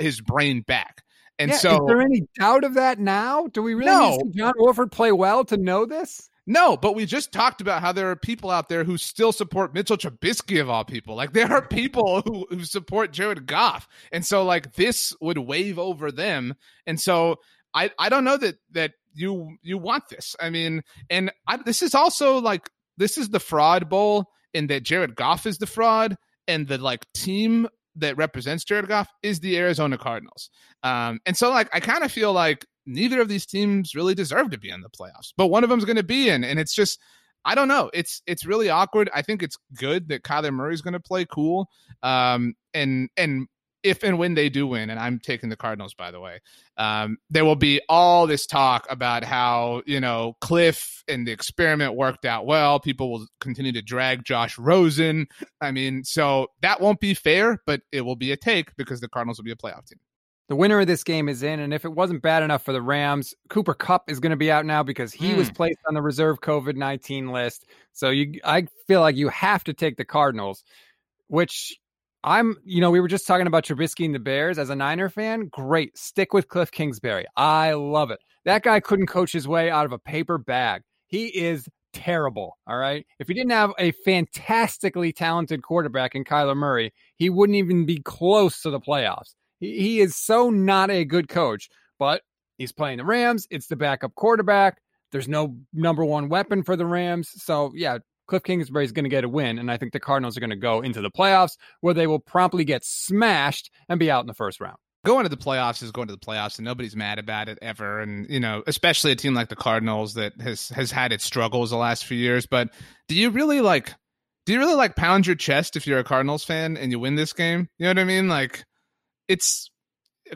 [SPEAKER 2] his brain back. And
[SPEAKER 1] yeah,
[SPEAKER 2] so,
[SPEAKER 1] is there any doubt of that now? Do we really no. need John Wolford play well to know this?
[SPEAKER 2] No, but we just talked about how there are people out there who still support Mitchell Trubisky of all people. Like there are people who, who support Jared Goff, and so like this would wave over them. And so I I don't know that that you you want this. I mean, and I, this is also like this is the fraud bowl and that Jared Goff is the fraud, and the like team that represents Jared Goff is the Arizona Cardinals. Um, and so like I kind of feel like neither of these teams really deserve to be in the playoffs, but one of them's going to be in, and it's just I don't know. It's it's really awkward. I think it's good that Kyler Murray's going to play cool. Um, and and if and when they do win, and I'm taking the Cardinals, by the way, um, there will be all this talk about how, you know, Kliff and the experiment worked out well. People will continue to drag Josh Rosen. I mean, so that won't be fair, but it will be a take because the Cardinals will be a playoff team.
[SPEAKER 1] The winner of this game is in, and if it wasn't bad enough for the Rams, Cooper Kupp is going to be out now because he mm. was hmm. placed on the reserve COVID nineteen list. So you, I feel like you have to take the Cardinals, which I'm, you know, we were just talking about Trubisky and the Bears as a Niner fan. Great. Stick with Kliff Kingsbury. I love it. That guy couldn't coach his way out of a paper bag. He is terrible. All right. If he didn't have a fantastically talented quarterback in Kyler Murray, he wouldn't even be close to the playoffs. He, he is so not a good coach, but he's playing the Rams. It's the backup quarterback. There's no number one weapon for the Rams. So, yeah, Kliff Kingsbury is going to get a win. And I think the Cardinals are going to go into the playoffs where they will promptly get smashed and be out in the first round.
[SPEAKER 2] Going to the playoffs is going to the playoffs and nobody's mad about it ever and you know especially a team like the cardinals that has has had its struggles the last few years but do you really like do you really like pound your chest if you're a cardinals fan and you win this game? You know what i mean? Like it's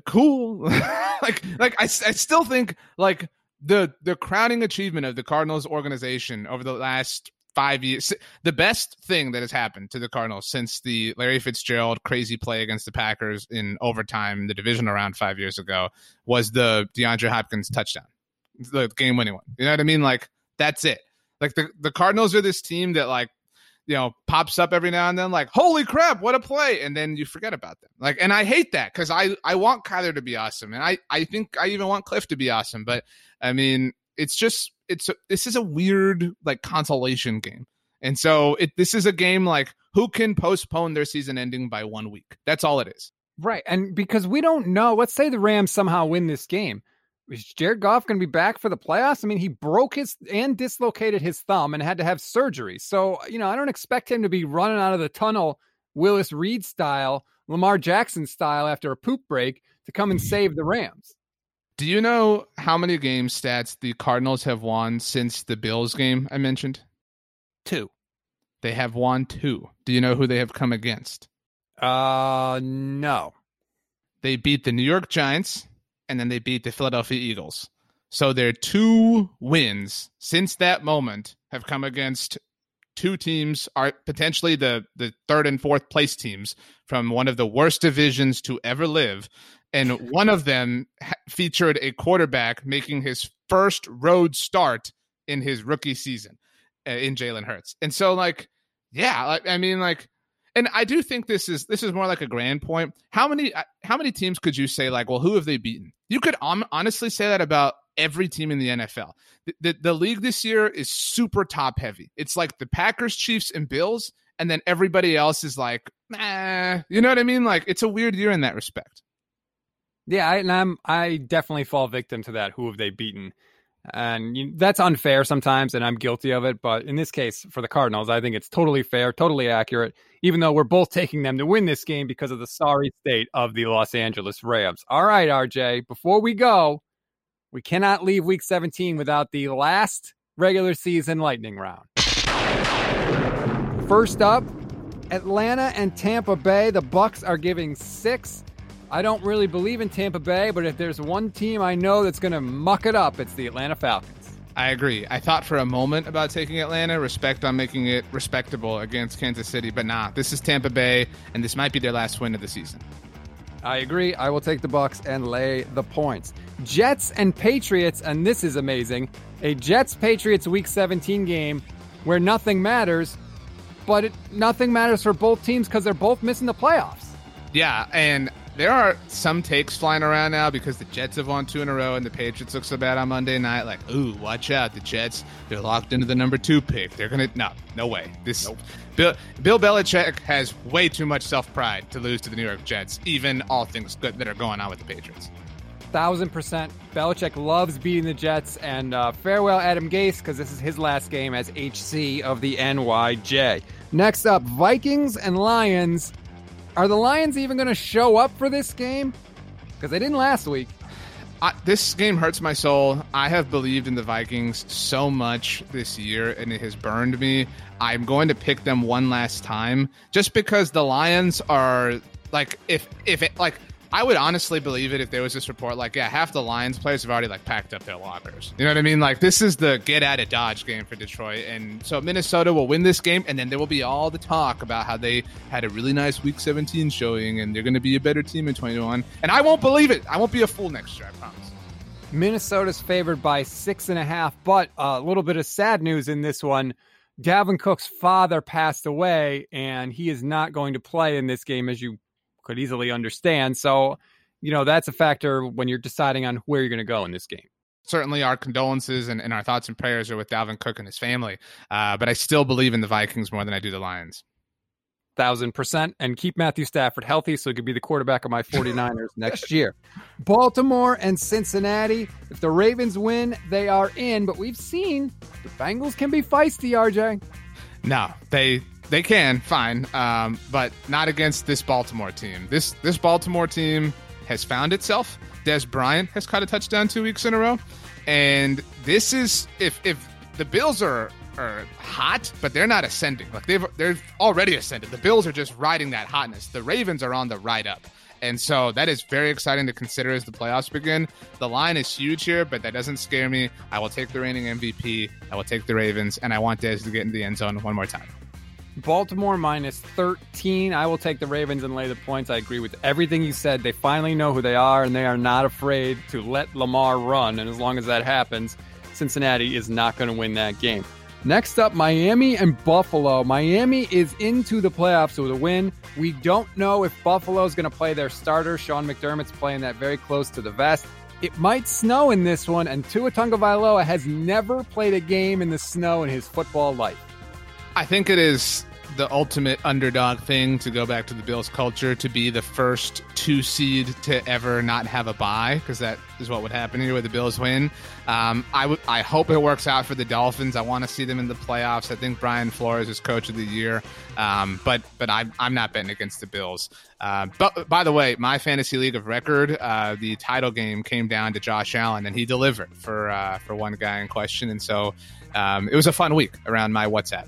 [SPEAKER 2] cool. Like like I, I still think like the the crowning achievement of the cardinals organization over the last five years. The best thing that has happened to the Cardinals since the Larry Fitzgerald crazy play against the Packers in overtime the divisional round five years ago was the DeAndre Hopkins touchdown, the game winning one. You know what I mean? Like that's it. Like the the Cardinals are this team that like you know pops up every now and then like holy crap what a play and then you forget about them like and i hate that because i i want kyler to be awesome and i i think i even want Kliff to be awesome but i mean it's just it's a, this is a weird like consolation game. And so it this is a game like who can postpone their season ending by one week. That's all it is.
[SPEAKER 1] Right. And because we don't know, let's say the Rams somehow win this game. Is Jared Goff going to be back for the playoffs? I mean, he broke his and dislocated his thumb and had to have surgery. So, you know, I don't expect him to be running out of the tunnel Willis Reed style, Lamar Jackson style after a poop break to come and save the Rams.
[SPEAKER 2] Do you know how many game stats the Cardinals have won since the Bills game I mentioned?
[SPEAKER 1] Two.
[SPEAKER 2] They have won two. Do you know who they have come against?
[SPEAKER 1] Uh, no.
[SPEAKER 2] They beat the New York Giants and then they beat the Philadelphia Eagles. So their two wins since that moment have come against two teams are potentially the the third and fourth place teams from one of the worst divisions to ever live and one of them featured a quarterback making his first road start in his rookie season uh, in Jalen Hurts. And so, like, yeah, like, I mean, like, and I do think this is this is more like a grand point. How many uh, how many teams could you say like, well, who have they beaten? You could um, honestly say that about every team in the NFL. The, the, the league this year is super top heavy. It's like the Packers, Chiefs, and Bills, and then everybody else is like, nah, you know what I mean? Like, it's a weird year in that respect.
[SPEAKER 1] Yeah, I, and I'm I definitely fall victim to that. Who have they beaten? And you, that's unfair sometimes, and I'm guilty of it. But in this case, for the Cardinals, I think it's totally fair, totally accurate. Even though we're both taking them to win this game because of the sorry state of the Los Angeles Rams. All right, RJ. Before we go, we cannot leave Week 17 without the last regular season lightning round. First up, Atlanta and Tampa Bay. The Bucs are giving six. I don't really believe in Tampa Bay, but if there's one team I know that's going to muck it up, it's the Atlanta Falcons.
[SPEAKER 2] I agree. I thought for a moment about taking Atlanta, respect on making it respectable against Kansas City, but nah, this is Tampa Bay, and this might be their last win of the season.
[SPEAKER 1] I agree. I will take the Bucs and lay the points. Jets and Patriots, and this is amazing. A Jets Patriots Week 17 game where nothing matters, but it, nothing matters for both teams because they're both missing the playoffs.
[SPEAKER 2] Yeah, and there are some takes flying around now because the Jets have won two in a row and the Patriots look so bad on Monday night. Like, ooh, watch out. The Jets, they're locked into the number two pick. They're going to, no, no way. This, nope. Bill, Bill Belichick has way too much self pride to lose to the New York Jets, even all things good that are going on with the Patriots.
[SPEAKER 1] Thousand percent. Belichick loves beating the Jets, and uh, farewell, Adam Gase, because this is his last game as HC of the NYJ. Next up, Vikings and Lions. Are the Lions even going to show up for this game? Because they didn't last week.
[SPEAKER 2] I, this game hurts my soul. I have believed in the Vikings so much this year, and it has burned me. I'm going to pick them one last time, just because the Lions are like if if it like I would honestly believe it if there was this report like, yeah, half the Lions players have already like packed up their lockers. You know what I mean? Like this is the get out of Dodge game for Detroit. And so Minnesota will win this game and then there will be all the talk about how they had a really nice week 17 showing and they're going to be a better team in 21. And I won't believe it. I won't be a fool next year, I promise.
[SPEAKER 1] Minnesota's favored by six and a half, but a little bit of sad news in this one. Dalvin Cook's father passed away, and he is not going to play in this game, as you could easily understand. So, you know, that's a factor when you're deciding on where you're going to go in this game
[SPEAKER 2] certainly our condolences and, and, our thoughts and prayers are with Dalvin Cook and his family. Uh, but I still believe in the Vikings more than I do the Lions.
[SPEAKER 1] Thousand percent. And keep Matthew Stafford healthy so he could be the quarterback of my 49ers next year. Baltimore and Cincinnati. If the Ravens win, they are in. But we've seen the Bengals can be feisty, RJ.
[SPEAKER 2] No, they they can, fine. Um, but not against this Baltimore team. This this Baltimore team has found itself. Dez Bryant has caught a touchdown two weeks in a row. And this is if if the Bills are are hot, but they're not ascending. Like they've they've already ascended. The Bills are just riding that hotness. The Ravens are on the ride up. And so that is very exciting to consider as the playoffs begin. The line is huge here, but that doesn't scare me. I will take the reigning MVP. I will take the Ravens, and I want Dez to get in the end zone one more time.
[SPEAKER 1] Baltimore minus 13. I will take the Ravens and lay the points. I agree with everything you said. They finally know who they are, and they are not afraid to let Lamar run. And as long as that happens, Cincinnati is not going to win that game. Next up, Miami and Buffalo. Miami is into the playoffs with a win. We don't know if Buffalo is going to play their starter. Sean McDermott's playing that very close to the vest. It might snow in this one, and Tua Tagovailoa has never played a game in the snow in his football life.
[SPEAKER 2] I think it is the ultimate underdog thing to go back to the Bills culture to be the first two seed to ever not have a bye because that is what would happen with the Bills win. Um, I, I hope it works out for the Dolphins. I want to see them in the playoffs. I think Brian Flores is coach of the year, um, but but I'm I'm not betting against the Bills. Uh, but by the way, my fantasy league of record, uh, the title game came down to Josh Allen, and he delivered for uh, for one guy in question, and so um, it was a fun week around my WhatsApp.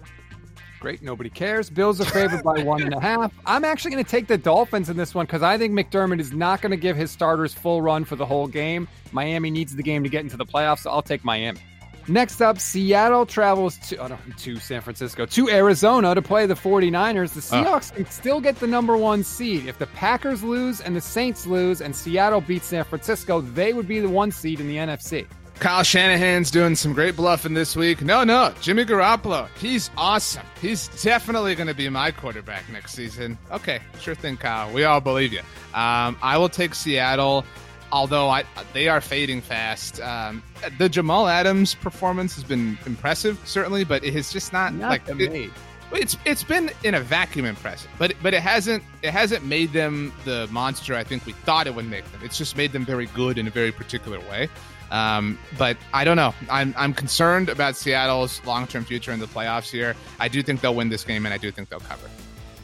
[SPEAKER 1] Great. Nobody cares. Bills are favored by one and a half. I'm actually going to take the Dolphins in this one because I think McDermott is not going to give his starters full run for the whole game. Miami needs the game to get into the playoffs, so I'll take Miami. Next up, Seattle travels to, oh no, to San Francisco, to Arizona to play the 49ers. The Seahawks can still get the number one seed. If the Packers lose and the Saints lose and Seattle beats San Francisco, they would be the one seed in the NFC.
[SPEAKER 2] Kyle Shanahan's doing some great bluffing this week. No, no, Jimmy Garoppolo, he's awesome. He's definitely going to be my quarterback next season. Okay, sure thing, Kyle. We all believe you. Um, I will take Seattle, although I, they are fading fast. Um, the Jamal Adams performance has been impressive, certainly, but it has just not,
[SPEAKER 1] not
[SPEAKER 2] like
[SPEAKER 1] it,
[SPEAKER 2] it's it's been in a vacuum impressive, but but it hasn't it hasn't made them the monster I think we thought it would make them. It's just made them very good in a very particular way. Um, but I don't know. I'm, I'm concerned about Seattle's long term future in the playoffs here. I do think they'll win this game, and I do think they'll cover.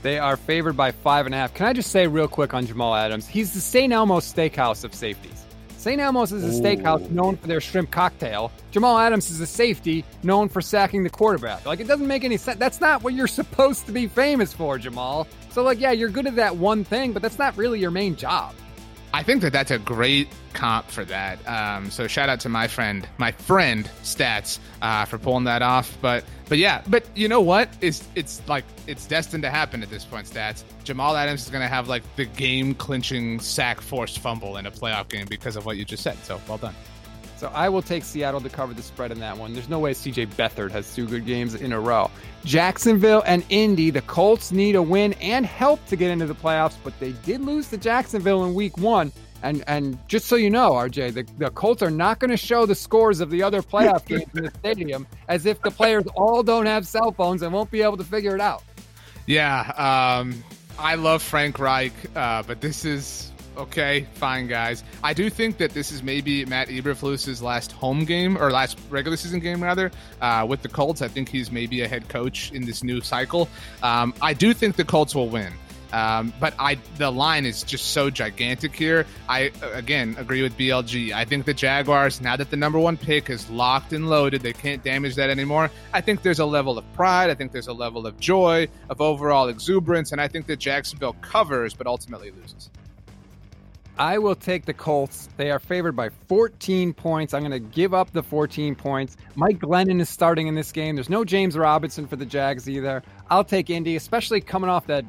[SPEAKER 1] They are favored by five and a half. Can I just say real quick on Jamal Adams? He's the St. Elmo's Steakhouse of safeties. St. Elmo's is a Ooh. steakhouse known for their shrimp cocktail. Jamal Adams is a safety known for sacking the quarterback. Like, it doesn't make any sense. That's not what you're supposed to be famous for, Jamal. So, like, yeah, you're good at that one thing, but that's not really your main job.
[SPEAKER 2] I think that that's a great comp for that. Um, so shout out to my friend, my friend Stats, uh, for pulling that off. But but yeah, but you know what? It's it's like it's destined to happen at this point. Stats. Jamal Adams is going to have like the game clinching sack forced fumble in a playoff game because of what you just said. So well done.
[SPEAKER 1] So I will take Seattle to cover the spread in that one. There's no way CJ Beathard has two good games in a row. Jacksonville and Indy, the Colts need a win and help to get into the playoffs, but they did lose to Jacksonville in week one. And and just so you know, RJ, the, the Colts are not going to show the scores of the other playoff games in the stadium as if the players all don't have cell phones and won't be able to figure it out.
[SPEAKER 2] Yeah, um, I love Frank Reich, uh, but this is Okay, fine, guys. I do think that this is maybe Matt Eberflus's last home game or last regular season game, rather, uh, with the Colts. I think he's maybe a head coach in this new cycle. Um, I do think the Colts will win. Um, but I the line is just so gigantic here. I again agree with BLG. I think the Jaguars, now that the number one pick is locked and loaded, they can't damage that anymore. I think there's a level of pride. I think there's a level of joy, of overall exuberance, and I think that Jacksonville covers, but ultimately loses.
[SPEAKER 1] I will take the Colts. They are favored by 14 points. I'm going to give up the 14 points. Mike Glennon is starting in this game. There's no James Robinson for the Jags either. I'll take Indy, especially coming off that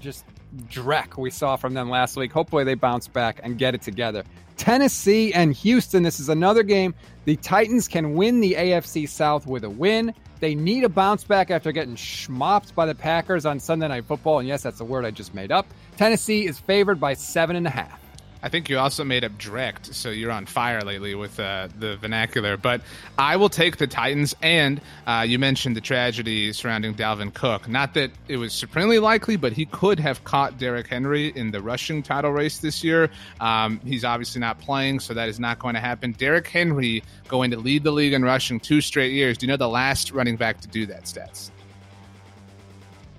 [SPEAKER 1] just dreck we saw from them last week. Hopefully they bounce back and get it together. Tennessee and Houston. This is another game. The Titans can win the AFC South with a win. They need a bounce back after getting schmopped by the Packers on Sunday Night Football. And yes, that's a word I just made up. Tennessee is favored by seven and a half.
[SPEAKER 2] I think you also made up direct, so you're on fire lately with uh, the vernacular. But I will take the Titans, and uh, you mentioned the tragedy surrounding Dalvin Cook. Not that it was supremely likely, but he could have caught Derrick Henry in the rushing title race this year. Um, he's obviously not playing, so that is not going to happen. Derrick Henry going to lead the league in rushing two straight years. Do you know the last running back to do that, stats?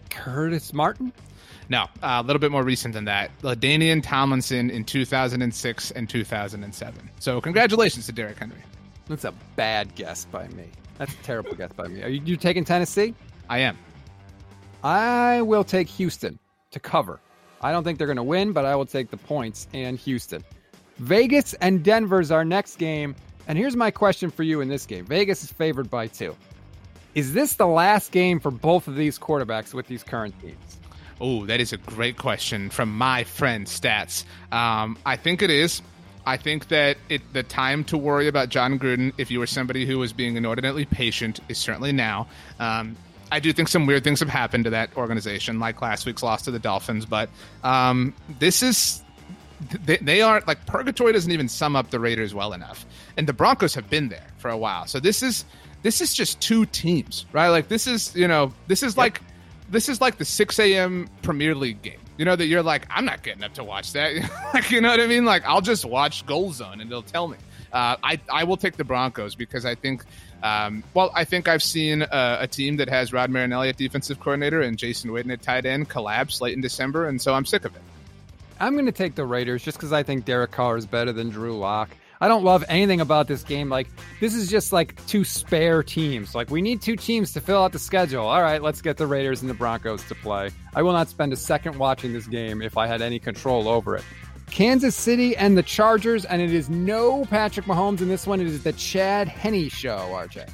[SPEAKER 1] Curtis Martin?
[SPEAKER 2] No, uh, a little bit more recent than that. LaDainian Tomlinson in 2006 and 2007. So congratulations to Derrick Henry.
[SPEAKER 1] That's a bad guess by me. That's a terrible guess by me. Are you, you taking Tennessee?
[SPEAKER 2] I am.
[SPEAKER 1] I will take Houston to cover. I don't think they're going to win, but I will take the points and Houston. Vegas and Denver's our next game. And here's my question for you in this game Vegas is favored by two. Is this the last game for both of these quarterbacks with these current teams?
[SPEAKER 2] Oh, that is a great question from my friend Stats. Um, I think it is. I think that it the time to worry about Jon Gruden, if you were somebody who was being inordinately patient, is certainly now. Um, I do think some weird things have happened to that organization, like last week's loss to the Dolphins. But um, this is they, they are like purgatory doesn't even sum up the Raiders well enough, and the Broncos have been there for a while. So this is this is just two teams, right? Like this is you know this is yep. like this is like the 6 a.m. Premier League game. You know that you're like, I'm not getting up to watch that. like, you know what I mean? Like, I'll just watch Goal Zone and they'll tell me. Uh, I I will take the Broncos because I think, um, well, I think I've seen a, a, team that has Rod Marinelli at defensive coordinator and Jason Witten at tight end collapse late in December, and so I'm sick of it.
[SPEAKER 1] I'm going to take the Raiders just because I think Derek Carr is better than Drew Lock. I don't love anything about this game. Like, this is just like two spare teams. Like, we need two teams to fill out the schedule. All right, let's get the Raiders and the Broncos to play. I will not spend a second watching this game if I had any control over it. Kansas City and the Chargers, and it is no Patrick Mahomes in this one. It is the Chad Henne show, RJ.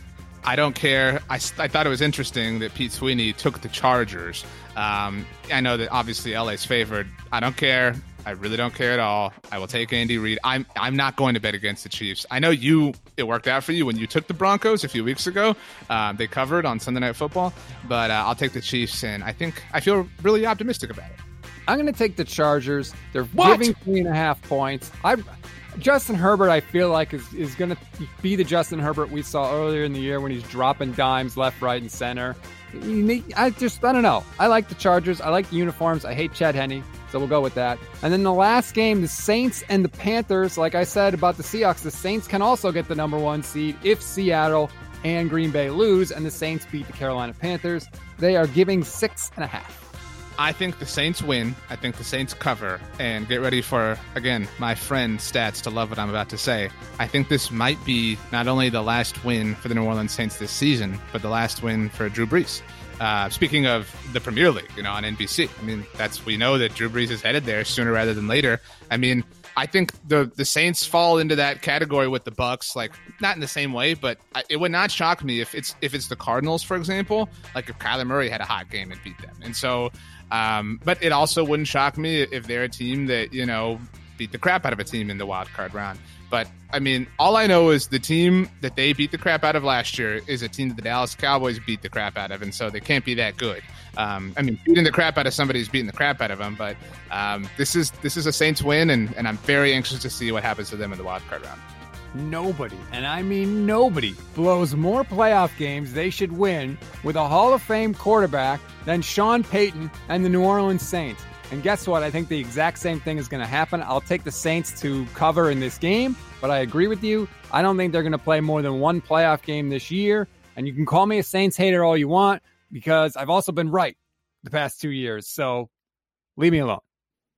[SPEAKER 2] I don't care. I, I thought it was interesting that Pete Sweeney took the Chargers. Um, I know that obviously LA's favored. I don't care. I really don't care at all. I will take Andy Reid. I'm I'm not going to bet against the Chiefs. I know you. It worked out for you when you took the Broncos a few weeks ago. Um, they covered on Sunday Night Football, but uh, I'll take the Chiefs, and I think I feel really optimistic about it.
[SPEAKER 1] I'm going to take the Chargers. They're what? giving three and a half points. I Justin Herbert, I feel like is is going to be the Justin Herbert we saw earlier in the year when he's dropping dimes left, right, and center. I just I don't know. I like the Chargers. I like the uniforms. I hate Chad Henne. So we'll go with that. And then the last game, the Saints and the Panthers. Like I said about the Seahawks, the Saints can also get the number one seed if Seattle and Green Bay lose and the Saints beat the Carolina Panthers. They are giving six and a half.
[SPEAKER 2] I think the Saints win. I think the Saints cover. And get ready for, again, my friend Stats to love what I'm about to say. I think this might be not only the last win for the New Orleans Saints this season, but the last win for Drew Brees. Uh, speaking of the Premier League, you know, on NBC. I mean, that's we know that Drew Brees is headed there sooner rather than later. I mean, I think the the Saints fall into that category with the Bucs, like not in the same way, but I, it would not shock me if it's if it's the Cardinals, for example, like if Kyler Murray had a hot game and beat them. And so, um, but it also wouldn't shock me if they're a team that you know beat the crap out of a team in the wild card round. But I mean, all I know is the team that they beat the crap out of last year is a team that the Dallas Cowboys beat the crap out of, and so they can't be that good. Um, I mean, beating the crap out of somebody is beating the crap out of them, but um, this is this is a Saints win, and, and I'm very anxious to see what happens to them in the wild card round.
[SPEAKER 1] Nobody, and I mean nobody, blows more playoff games they should win with a Hall of Fame quarterback than Sean Payton and the New Orleans Saints. And guess what? I think the exact same thing is going to happen. I'll take the Saints to cover in this game, but I agree with you. I don't think they're going to play more than one playoff game this year. And you can call me a Saints hater all you want because I've also been right the past two years. So leave me alone.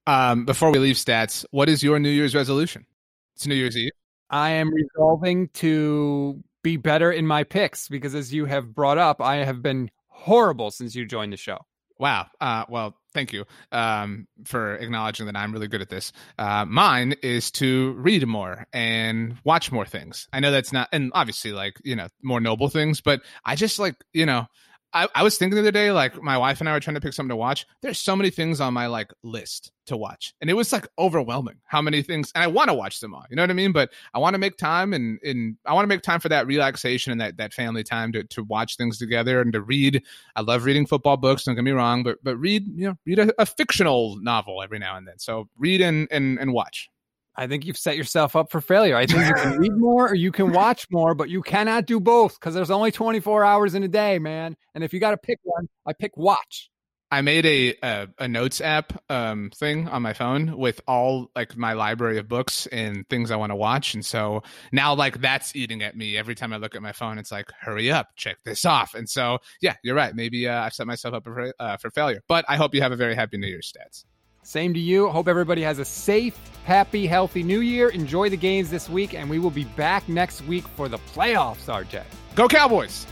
[SPEAKER 2] Um, before we leave stats, what is your New Year's resolution? It's New Year's Eve.
[SPEAKER 1] I am resolving to be better in my picks because, as you have brought up, I have been horrible since you joined the show.
[SPEAKER 2] Wow. Uh, well, thank you um, for acknowledging that I'm really good at this. Uh, mine is to read more and watch more things. I know that's not, and obviously, like, you know, more noble things, but I just like, you know, I, I was thinking the other day, like my wife and I were trying to pick something to watch. There's so many things on my like list to watch, and it was like overwhelming how many things. And I want to watch them all, you know what I mean? But I want to make time, and and I want to make time for that relaxation and that that family time to to watch things together and to read. I love reading football books. Don't get me wrong, but but read you know read a, a fictional novel every now and then. So read and and and watch.
[SPEAKER 1] I think you've set yourself up for failure. I think you can read more or you can watch more, but you cannot do both because there's only 24 hours in a day, man. And if you got to pick one, I pick watch.
[SPEAKER 2] I made a a, a notes app um, thing on my phone with all like my library of books and things I want to watch, and so now like that's eating at me every time I look at my phone. It's like, hurry up, check this off. And so yeah, you're right. Maybe uh, I've set myself up for uh, for failure, but I hope you have a very happy New Year's, stats.
[SPEAKER 1] Same to you. Hope everybody has a safe, happy, healthy new year. Enjoy the games this week, and we will be back next week for the playoffs, RJ.
[SPEAKER 2] Go Cowboys!